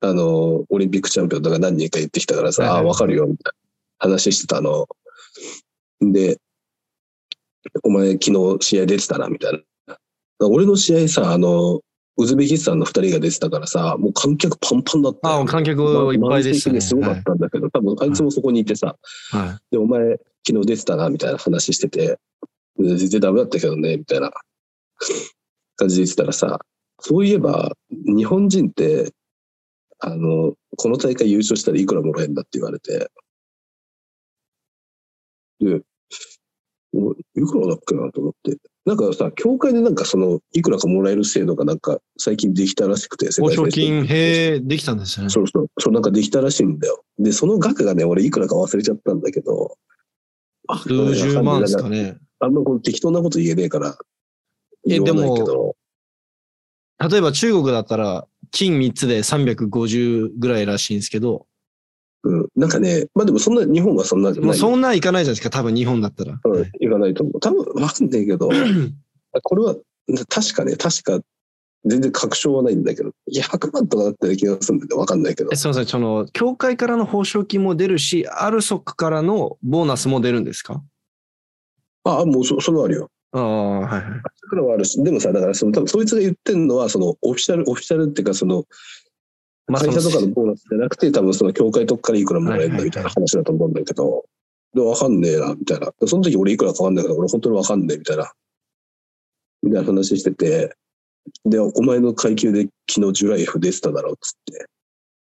あの、オリンピックチャンピオンとか何人か言ってきたからさ、はいはいああ、わかるよ、みたいな話してたの。で、お前昨日試合出てたな、みたいな。俺の試合さ、あの、ウズベキスタンの2人が出てたからさ、もう観客パンパンだった。よ。あ観客いっぱいでしたね。すごかったんだけど、多分あいつもそこにいてさ、はで、お前昨日出てたな、みたいな話してて、全然ダメだったけどね、みたいな感じで言ってたらさ、そういえば、日本人って、あの、この大会優勝したらいくらもらえるんだって言われて、で、おいくらだっけなと思って。なんかさ、協会でなんかその、いくらかもらえる制度がなんか最近できたらしくて、い。報奨金、へえ、できたんですよね。そうそう、そうなんかできたらしいんだよ。で、その額がね、俺いくらか忘れちゃったんだけど、あ数十万ですかね。あんまこう適当なこと言えねえから。え言わないけど例えば中国だったら、金3つで350ぐらいらしいんですけど、うん、なんかね、まあでもそんな、日本はそんなじゃない。もうそんなんいかないじゃないですか、多分日本だったら。うん、いかないと思う。多分わかんないけど、これは確かね、確か全然確証はないんだけど、いや、100万とかだったら気がするんだけど、わかんないけどえ。すみません、その、協会からの報奨金も出るし、アルソックからのボーナスも出るんですか？ああ、もうそそれはあるよ。ああ、はいはい。それはあるし、でもさ、だからその、多分そいつが言ってるのは、その、オフィシャル、オフィシャルっていうか、その、まあ、会社とかそののボーナスじゃなくて、多分その協会とかからいくらもらえるんだみたいな話だと思うんだけど、で、わかんねえな、みたいな。その時俺いくらかわかんないから、俺本当にわかんねえ、みたいな。みたいな話してて、で、お前の階級で昨日ジュライフ出てただろ、つって。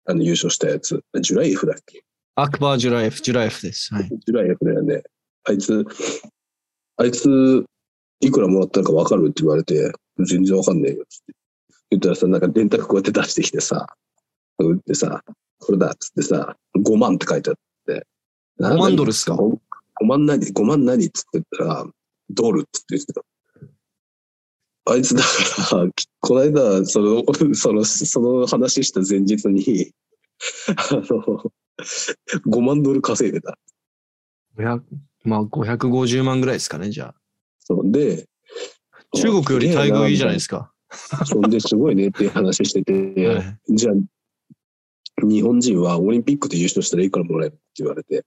あの、優勝したやつ。ジュライフだっけ？アクバー・ジュラエフ、ジュラエフです。はい。ジュライフだよね。あいつ、あいつ、いくらもらったのかわかるって言われて、全然わかんねえよ、つって。言ったらさ、なんか電卓こうやって出してきてさ、打ってさ、これだっつってさ、5万って書いてあって。5万ドルっすか ?5 万何 ?5 万何っつって言ったら、ドルっつって言ってた。あいつだから、この間、その、その、その話した前日に、あの、5万ドル稼いでた。500まあ、550万ぐらいですかね、じゃそうで、あ。中国より待遇いいじゃないですか。か。そんですごいねっていう話してて、はいじゃあ、日本人はオリンピックで優勝したらいくらもらえるって言われて、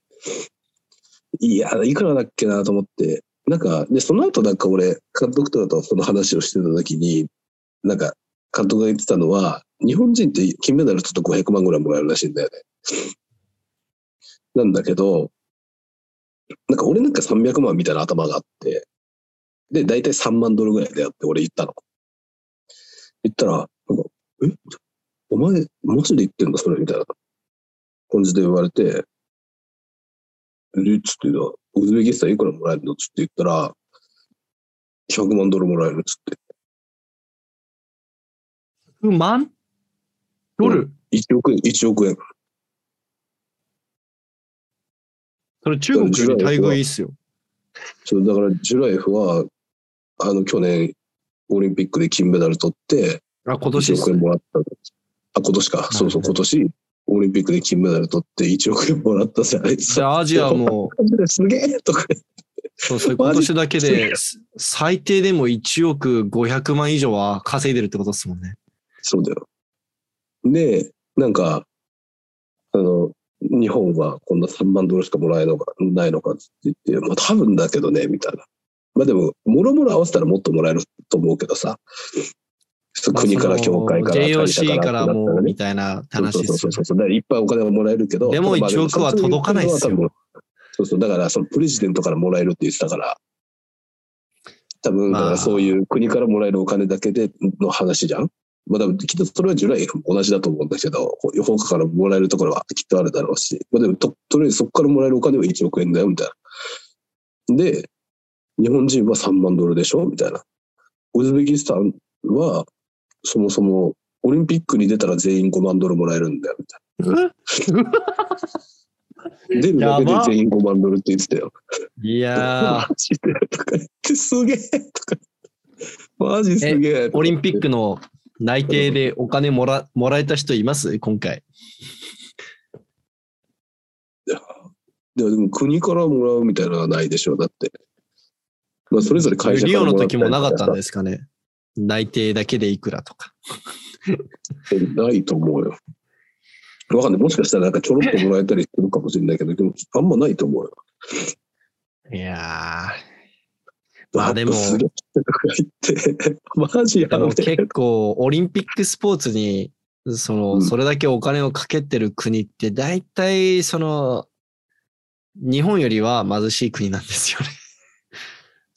いや、いくらだっけなと思って、なんか、で、その後なんか俺、監督とかとその話をしてた時に、なんか、監督が言ってたのは、日本人って金メダルちょっと500万ぐらいもらえるらしいんだよね。なんだけど、なんか俺なんか300万みたいな頭があって、で、大体3万ドルぐらいだよって俺言ったの。言ったら、なんか、え？お前、マジで言ってんだ、それみたいな感じで言われて、えつってウズベキスタンいくらもらえるの？つって言ったら、100万ドルもらえるっつって。100万？ドル、1億円、1億円。それ中国より待遇いいっすよ。そう、だから、ジュラエフは、あの、去年、オリンピックで金メダル取って、あ、今年っ1す億円もらったの。あ、今年か。そうそう、今年、オリンピックで金メダル取って1億円もらったじゃないですじゃあアジアも、すげえとかそうそう、今年だけで、最低でも1億500万以上は稼いでるってことですもんね。そうだよ。で、なんか、あの、日本はこんな3万ドルしかもらえのかないのかって言って、まあ多分だけどね、みたいな。まあでも、もろもろ合わせたらもっともらえると思うけどさ。国から、協会から、JOC からもみたいな話そうですよそうそうそう。いっぱいお金はもらえるけど。でもただまあ1億は届かないっすよそうそう。だから、そのプレジデントからもらえるって言ってたから。多分、だかまあらそういう国からもらえるお金だけでの話じゃん？まあ、多分きっとそれはジュライも同じだと思うんだけど、他からもらえるところはきっとあるだろうし。まあ、でもと、とりあえずそこからもらえるお金は1億円だよ、みたいな。で、日本人は3万ドルでしょ？みたいな。ウズベキスタンは、そもそもオリンピックに出たら全員5万ドルもらえるんだよ、みたいな。出るだけで全員5万ドルって言ってたよ。いやマジでとか言ってすげえとか。マジすげえー、オリンピックの内定でお金もらもらえた人います？今回。でもでも国からもらうみたいなのはないでしょう。だって。まあ、それぞれ会社リオの時もなかったんでですかね。内定だけでいくらとか。ないと思うよ。わかんない。もしかしたらなんかちょろっともらえたりするかもしれないけど、でもあんまないと思うよ。いやー。まあでも マジやで結構オリンピックスポーツに、その、うんそれだけお金をかけてる国って大体その、日本よりは貧しい国なんですよね。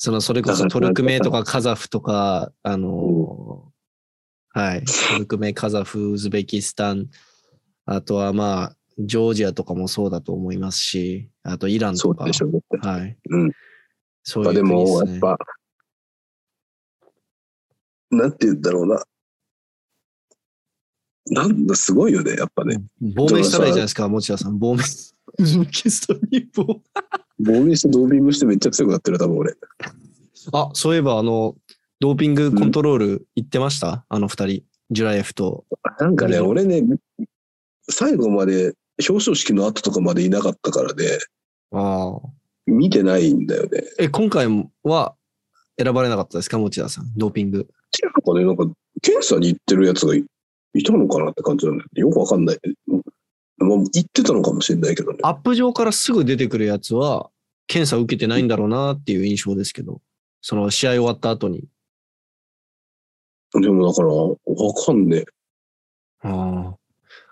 その、それこそトルクメとか カザフとか、あの、はい。トルクメ、カザフ、ウズベキスタン、あとはまあ、ジョージアとかもそうだと思いますし、あとイランとか。そうでしょうね。はい。うん。そういうまあでも、国ですねやっ。ぱ、なんて言うんだろうな。なんだ、すごいよね、やっぱね。亡命したらいいじゃないですか、持田さん。亡命。ウズベキスタンに亡亡命してドーピングしてめっちゃ強くなってる、多分俺。あ、そういえば、あの、ドーピングコントロール行ってました、あの二人。ジュラエフと。なんかね、うん俺ね、最後まで、表彰式の後とかまでいなかったからね、ああ。見てないんだよね。え、今回は選ばれなかったですか、持田さん？ドーピング。なんかね、なんか、検査に行ってるやつがいいたのかなって感じなんだよね。よくわかんない。まあ、行ってたのかもしれないけどね。アップ上からすぐ出てくるやつは、検査受けてないんだろうなっていう印象ですけど、その試合終わった後に。でもだから、わかんねえ。あ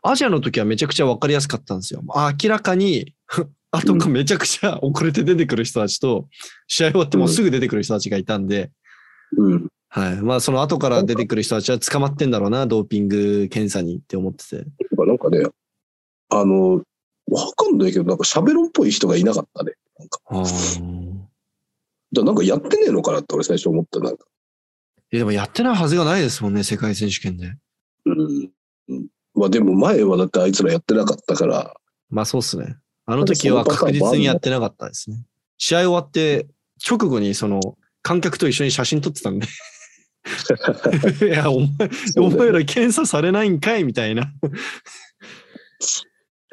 あ。アジアの時はめちゃくちゃ分かりやすかったんですよ。明らかに、後がめちゃくちゃ遅れて出てくる人たちと、試合終わってもうすぐ出てくる人たちがいたんで、うん。はい。まあ、その後から出てくる人たちは捕まってんだろうな、ドーピング検査にって思ってて。なんかね、あの、わかんないけど、なんか喋ろんっぽい人がいなかったね。なんか、ああ。じゃあなんかやってねえのかなって俺最初思った。なんか、いや、でもやってないはずがないですもんね、世界選手権で。うん。うんまあでも前はだってあいつらやってなかったから、まあ、そうっすね。あの時は確実にやってなかったですね。試合終わって、直後にその、観客と一緒に写真撮ってたんで。いや、お前、お前ら検査されないんかいみたいな。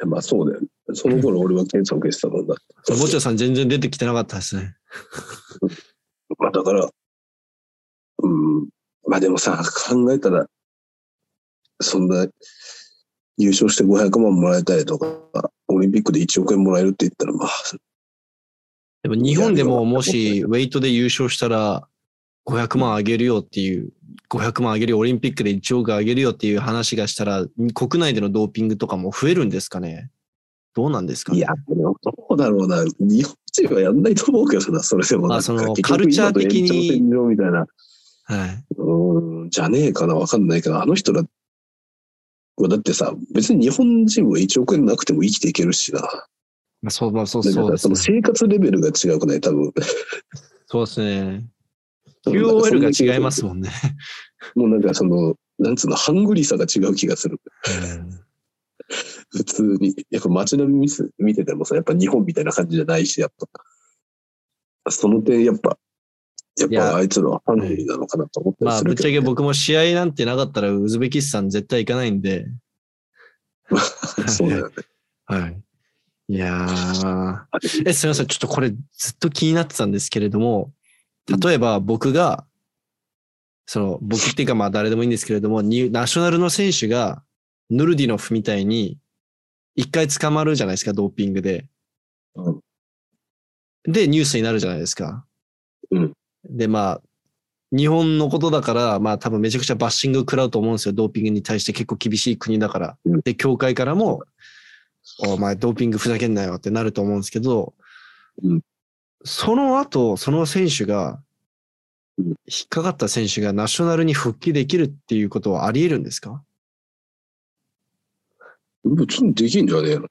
まあそうだよね。その頃俺は検査受けてたもんだって。持田さん全然出てきてなかったですね。まあだから、うん。まあでもさ、考えたら、そんな、優勝して500万もらえたりとか、オリンピックで1億円もらえるって言ったら、まあ、でも日本でももしウェイトで優勝したら500万あげるよっていう、500万あげるよ、オリンピックで1億あげるよっていう話がしたら、国内でのドーピングとかも増えるんですかね？どうなんですかね？いや、でもどうだろうな。日本人はやんないと思うけどな、それでもなんか。あそのカルチャー的にみたいな。はい。うーん、じゃねえかな、わかんないけど、あの人ら、だってさ、別に日本人は1億円なくても生きていけるしな。まあ、そう、まあ、そう、そのそうですね。生活レベルが違うくない？多分。そうですね。QOL が違いますもんね。もうなんかその、なんつうの、ハングリーさが違う気がする。うん普通に。やっぱ街並み見す見ててもさ、やっぱ日本みたいな感じじゃないし、やっぱ。その点、やっぱ、やっぱあいつらはハングリーなのかなと思ったまあ、ぶっちゃけ僕も試合なんてなかったらウズベキスタン絶対行かないんで。そうだよね。はい。いやー。え、すみません。ちょっとこれずっと気になってたんですけれども、例えば僕が、その、僕っていうかまあ誰でもいいんですけれども、にナショナルの選手が、ヌルディノフみたいに、一回捕まるじゃないですか、ドーピングで。うんで、ニュースになるじゃないですか。うんで、まあ、日本のことだから、まあ多分めちゃくちゃバッシング食らうと思うんですよ。ドーピングに対して結構厳しい国だから。うんで、協会からも、お前ドーピングふざけんなよってなると思うんですけど、うんその後、その選手が、うん引っかかった選手がナショナルに復帰できるっていうことはあり得るんですか？別にできんじゃねえの。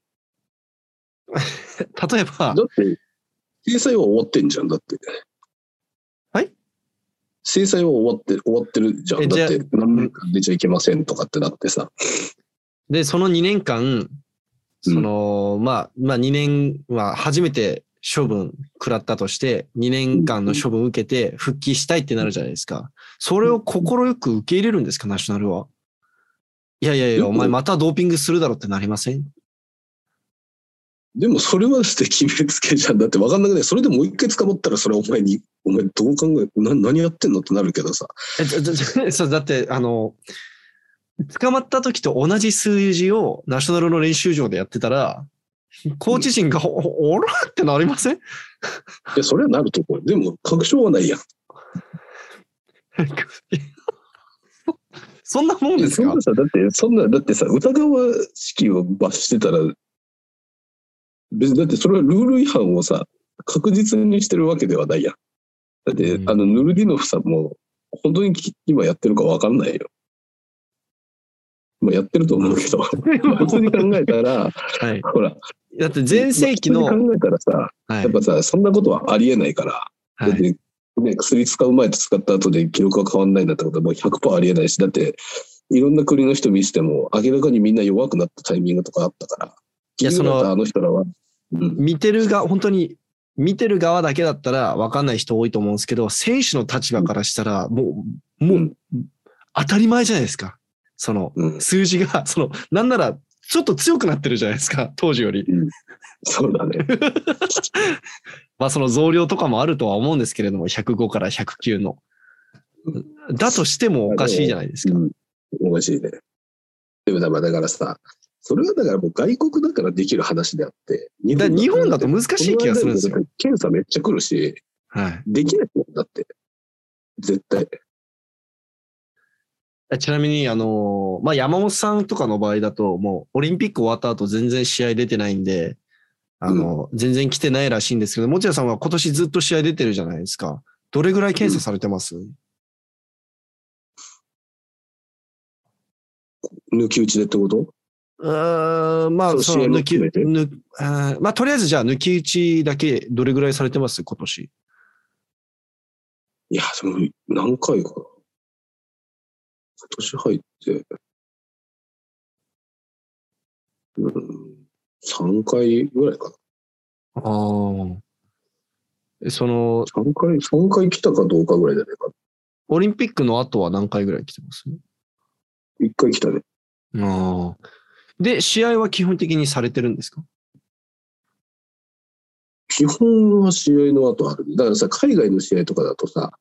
例えば、だって、制裁は終わってんじゃん、だって。はい？制裁は終わって、終わってるじゃん。だって、何年間出ちゃいけませんとかってなってさ。で、その2年間、その、まあ、まあ2年は初めて処分食らったとして、2年間の処分受けて復帰したいってなるじゃないですか。それを快く受け入れるんですか、ナショナルは。いやいやいや、お前またドーピングするだろってなりません？でもそれはして決めつけじゃん。だって分かんなくない。それでもう一回捕まったらそれお前に、お前どう考え、な何やってんのってなるけどさ。え、だだ そうだって、あの、捕まった時と同じ数字をナショナルの練習場でやってたら、コーチ陣が、おおらってなりません？いや、それはなると思う。でも、確証はないやん。そんなもんですか？そんなさ、だって、そんな、だってさ、歌川式を罰してたら、別に、だってそれはルール違反をさ、確実にしてるわけではないやん。だって、うんあの、ヌルディノフさんも、本当にき今やってるかわかんないよ。まあ、やってると思うけど、普通に考えたら、はい。ほら、だって前世紀の、考えたらさ、はいやっ。ぱさ、そんなことはありえないから、はい。だって、ね、薬使う前と使った後で記録が変わんないんだってことはもう100%ありえないし、だって、いろんな国の人見せても、明らかにみんな弱くなったタイミングとかあったから、いやそのあの人らは、うん、見てるが、本当に、見てる側だけだったら分かんない人多いと思うんですけど、選手の立場からしたら、もう、もう、うん当たり前じゃないですか。その、うん、数字が、その、なんなら、ちょっと強くなってるじゃないですか、当時より。そうだね。まあ、その増量とかもあるとは思うんですけれども、105から109の。だとしてもおかしいじゃないですか。うん、おかしいね。でもだからさ、それはだからもう外国だからできる話であって、日だ日本だと難しい気がするんですよ検査めっちゃ来るし、はい。できないもんだって。絶対。ちなみに、あの、まあ、山本さんとかの場合だと、もう、オリンピック終わった後全然試合出てないんで、あの、全然来てないらしいんですけど、持田さんは今年ずっと試合出てるじゃないですか。どれぐらい検査されてます、抜き打ちでってこと？うーん、まあ、その抜き、抜あーまあ、とりあえずじゃあ抜き打ちだけどれぐらいされてます？今年。いや、でも何回かな。今年入って、うん、3回ぐらいかな。ああ。その、3回、3回来たかどうかぐらいじゃないかオリンピックの後は何回ぐらい来てます？な。1回来たね。ああ。で、試合は基本的にされてるんですか？基本は試合の後ある。だからさ、海外の試合とかだとさ、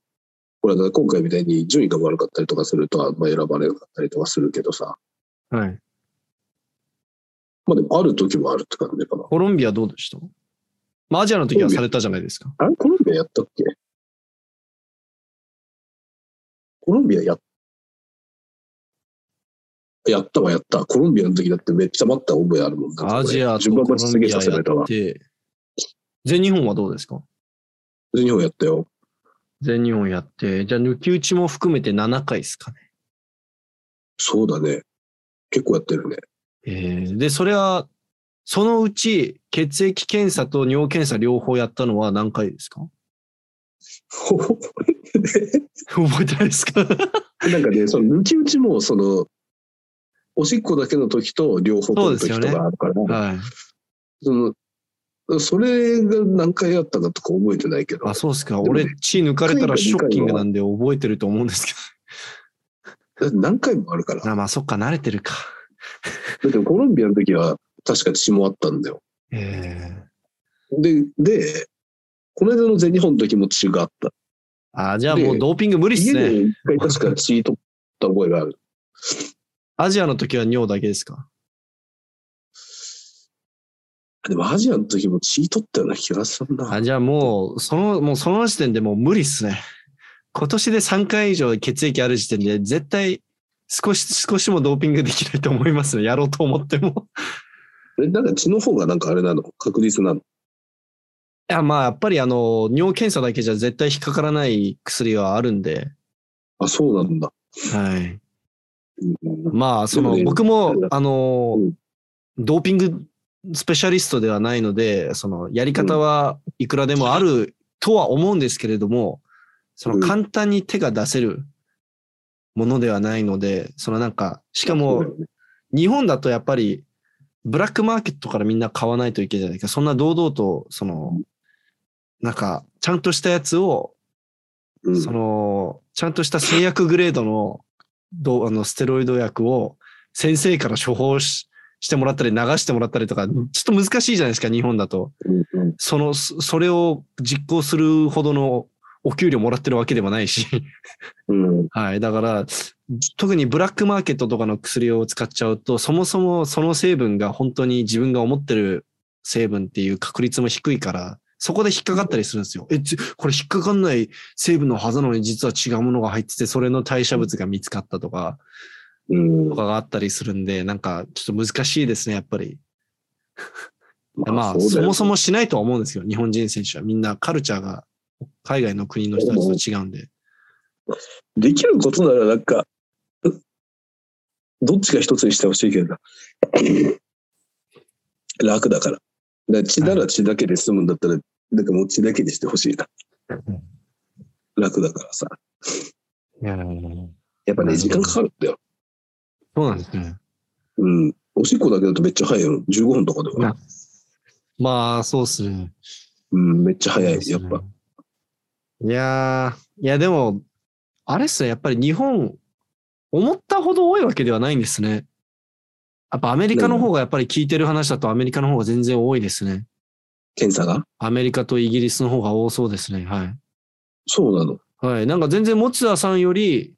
これは今回みたいに順位が悪かったりとかすると、まあ、選ばれなかったりとかするけどさ、はい。まあでもある時もあるって感じかな。コロンビアどうでした？まあ、アジアの時はされたじゃないですか。あれコロンビアやったっけ？コロンビアややったわ、やった。コロンビアの時だってめっちゃ待った覚えあるもんな。アジアとコ待ちすげえロンビアやっ。て、全日本はどうですか？日本やったよ。全日本やって、じゃあ抜き打ちも含めて7回ですかね。そうだね。結構やってるね。えーで、それは、そのうち血液検査と尿検査両方やったのは何回ですか？覚えてないですか？なんかね、その抜き打ちも、その、おしっこだけの時と両方取る時とかあるから、はい。その、それが何回やったかとか覚えてないけど、あ、そうですか。俺、血抜かれたらショッキングなんで覚えてると思うんですけ 何回もあるから。ど。あまあ、そっか、慣れてるか。だってコロンビアの時は確か血もあったんだよ。えで、で、この間の全日本の時も血があった。ー、あ、じゃあもうドーピング無理っす家ね。で一回確か血取った覚えがある。アジアの時は尿だけですか？でもアジアの時も血取ったような気がするな。あ、じゃあもう、その、もうその時点でもう無理っすね。今年で3回以上血液ある時点で絶対少し、少しもドーピングできないと思いますね。やろうと思っても。えなんか血の方がなんかあれなの？確実なの？いや、まあ、やっぱりあの、尿検査だけじゃ絶対引っかからない薬はあるんで、あ、そうなんだ。はい。うんまあ、その、僕も、あのうん、ドーピングスペシャリストではないので、その、やり方はいくらでもあるとは思うんですけれども、その、うん。簡単に手が出せるものではないので、そのなんか、しかも日本だとやっぱり、ブラックマーケットからみんな買わないといけないか。ら、そんな堂々と、その、なんか、ちゃんとしたやつを、うん。その、ちゃんとした製薬グレードの、どあの、ステロイド薬を先生から処方ししてもらったり流してもらったりとか、ちょっと難しいじゃないですか、日本だと。その、そそれを実行するほどのお給料もらってるわけでもないし。うんはい。だから、特にブラックマーケットとかの薬を使っちゃうと、そもそもその成分が本当に自分が思ってる成分っていう確率も低いから、そこで引っかかったりするんですよ。え、ちこれ引っかかんない成分のはずなのに実は違うものが入ってて、それの代謝物が見つかったとか、うんと。かがあったりするんで、なんかちょっと難しいですね、やっぱり。まあ、うだよそもそもしないとは思うんですよ。日本人選手はみんなカルチャーが海外の国の人たちと違うんで。できることならなんか、どっちか一つにしてほしいけどな。楽だから。だから血なら血だけで済むんだったら、なんかもう血だけにしてほしいな。楽だからさ。いややっぱなね、時間かかるんだよ。そうなんですね。うん。おしっこだけだとめっちゃ早いよ。15分とかでいやは。まあ、そうっすね。うん、めっちゃ早い。そうっすねやっぱ。いやー、いやでも、あれっすね、やっぱり日本、思ったほど多いわけではないんですね。やっぱアメリカの方がやっぱり聞いてる話だとアメリカの方が全然多いですね。検査が？アメリカとイギリスの方が多そうですね。はい。そうなの。はい。なんか全然持田さんより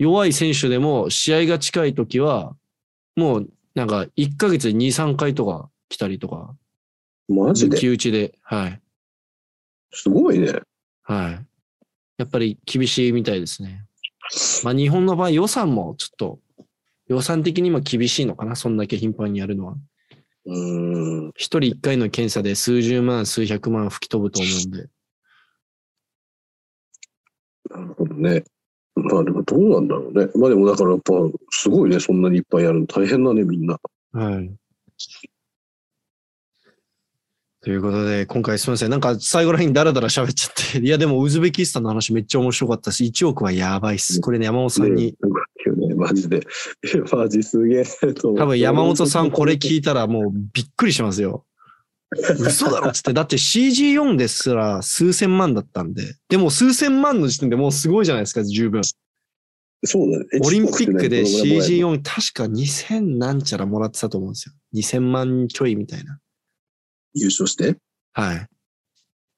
弱い選手でも試合が近い時は、もうなんか1ヶ月に2、3回とか来たりとか、マジで？抜き打ちで、はい。すごいね。はい。やっぱり厳しいみたいですね。まあ日本の場合予算もちょっと予算的にも厳しいのかな。そんだけ頻繁にやるのは。うーん。一人一回の検査で数十万、数百万吹き飛ぶと思うんで。なるほどね。まあでもどうなんだろうね。まあでもだからやっぱすごいね。そんなにいっぱいやるの大変だね、みんな。はい。ということで、今回すみません。なんか最後らへんにダラダラ喋っちゃって。いや、でもウズベキスタンの話めっちゃ面白かったし、1億はやばいっす。これね、山本さんにね、マジで。えマジすげえ。多分山本さんこれ聞いたらもうびっくりしますよ。嘘だろっつって。だって CG4 ですら数千万だったんで。でも数千万の時点でもうすごいじゃないですか、十分。そうだね。オリンピックでエチオピアってどのぐらいもらえる CG4 確か2000なんちゃらもらってたと思うんですよ。2000万ちょいみたいな。優勝して？はい。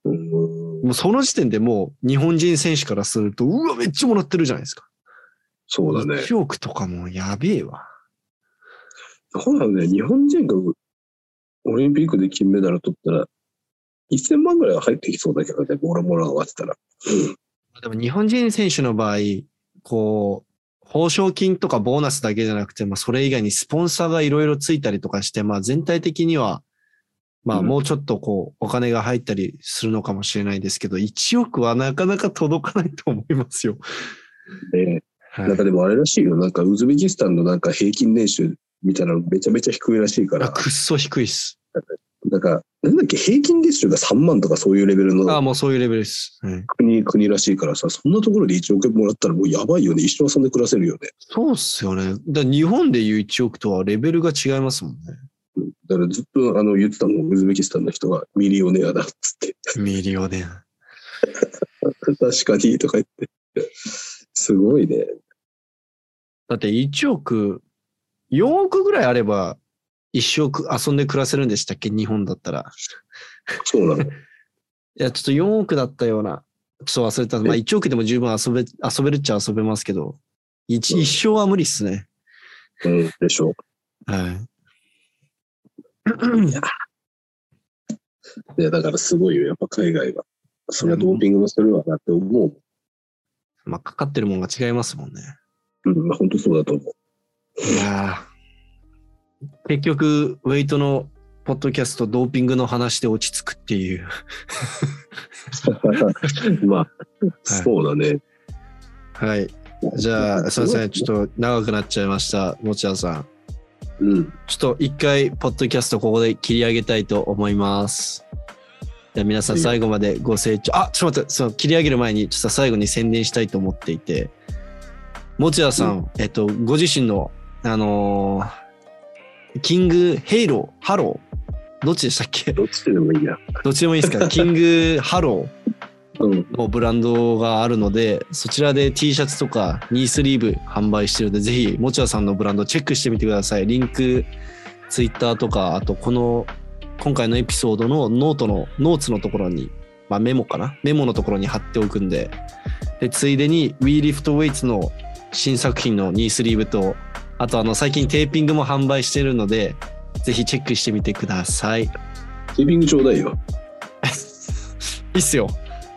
もうその時点でもう日本人選手からすると、うわ、めっちゃもらってるじゃないですか。そうだね。1億とかもうやべえわ。そうだね。日本人がオリンピックで金メダル取ったら、1000万ぐらいは入ってきそうだけどね、ボラボラ合わせたら。でも日本人選手の場合、こう、報奨金とかボーナスだけじゃなくて、まあそれ以外にスポンサーがいろいろついたりとかして、まあ全体的には、まあうんもうちょっとこう、お金が入ったりするのかもしれないですけど、1億はなかなか届かないと思いますよ。ねはいなんかでもあれらしいよ。なんかウズベキスタンのなんか平均年収みたいなのめちゃめちゃ低いらしいかあら、くっそ低いっす。なんか、なんだっけ、平均月収が3万とかそういうレベルああ、のもうそういうレベルです。はい国、国らしいからさ、そんなところで1億円もらったらもうやばいよね。一生遊んで暮らせるよね。そうっすよね。だ日本でいう1億とはレベルが違いますもんね。うんだからずっとあの言ってたもん、ウズベキスタンの人がミリオネアだっつって。ミリオネア。確かにとか言って。すごいね。だって1億、4億ぐらいあれば一生く遊んで暮らせるんでしたっけ？日本だったら。そうなの。いや、ちょっと4億だったような。ちょっと忘れた。まあえ？1億でも十分遊べ、遊べるっちゃ遊べますけど、一うん一生は無理っすね。うん、でしょはい。う。いや。いや、だからすごいよ。やっぱ海外は。それはドーピングもするわなって思う。まあ、かかってるもんが違いますもんね。うん、まあ本当そうだと思う。いやー結局、ウェイトのポッドキャスト、ドーピングの話で落ち着くっていう。まあ、そうだね。はい。じゃあ、すいません。ちょっと長くなっちゃいました。持田さん。うん。ちょっと一回、ポッドキャストここで切り上げたいと思います。じゃあ皆さんはい最後までご清聴。あ、ちょっと待って、その切り上げる前に、ちょっと最後に宣伝したいと思っていて、持田さん、えっと、ご自身の、あのーキングヘイロー、ハロー、どっちでしたっけ？どっちでもいいや。どっちでもいいですか？キングハロー。うん。のブランドがあるので、そちらで T シャツとかニースリーブ販売してるので、ぜひ、もちゃさんのブランドチェックしてみてください。リンク、ツイッターとか、あとこの、今回のエピソードのノートの、ノーツのところに、まあメモかな？メモのところに貼っておくんで、で、ついでに WeLiftWeights の新作品のニースリーブと、あとあの最近テーピングも販売してるので、ぜひチェックしてみてください。いテーピングちょうだいよ。いっすよ。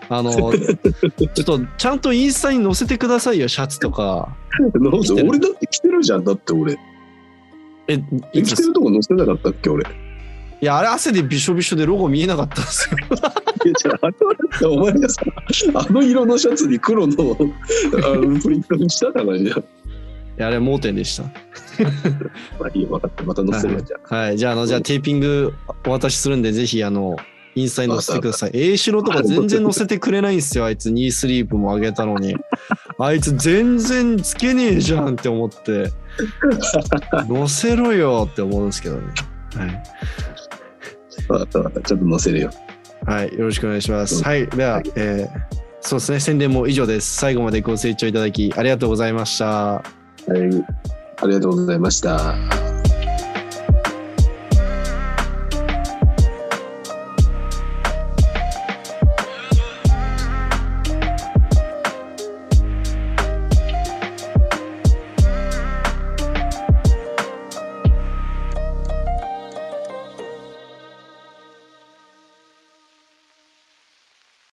あの、ちょっとちゃんとインスタに載せてくださいよ、シャツとか。俺だって着てるじゃん。だって俺。え、着てるとこ載せなかったっけ俺。いいや、あれ汗でびしょびしょでロゴ見えなかったんですよ。お前がさ、あの色のシャツに黒のあのプリントにしたからじゃん。あれ盲点でした。まあいいよ、分かった。また載せるわじゃあ。はい。じゃあ、あの、じゃあテーピングお渡しするんで、ぜひ、あの、インスタに載せてください。A シロとか全然載せてくれないんですよ。あいつ、ニースリープも上げたのに。あいつ全然つけねえじゃんって思って。載せろよって思うんですけどね。はい。分かった分かった。ちょっと載せるよ。はい。よろしくお願いします。うんはい。では、えーそうですね。宣伝も以上です。最後までご清聴いただきありがとうございました。はい。ありがとうございました。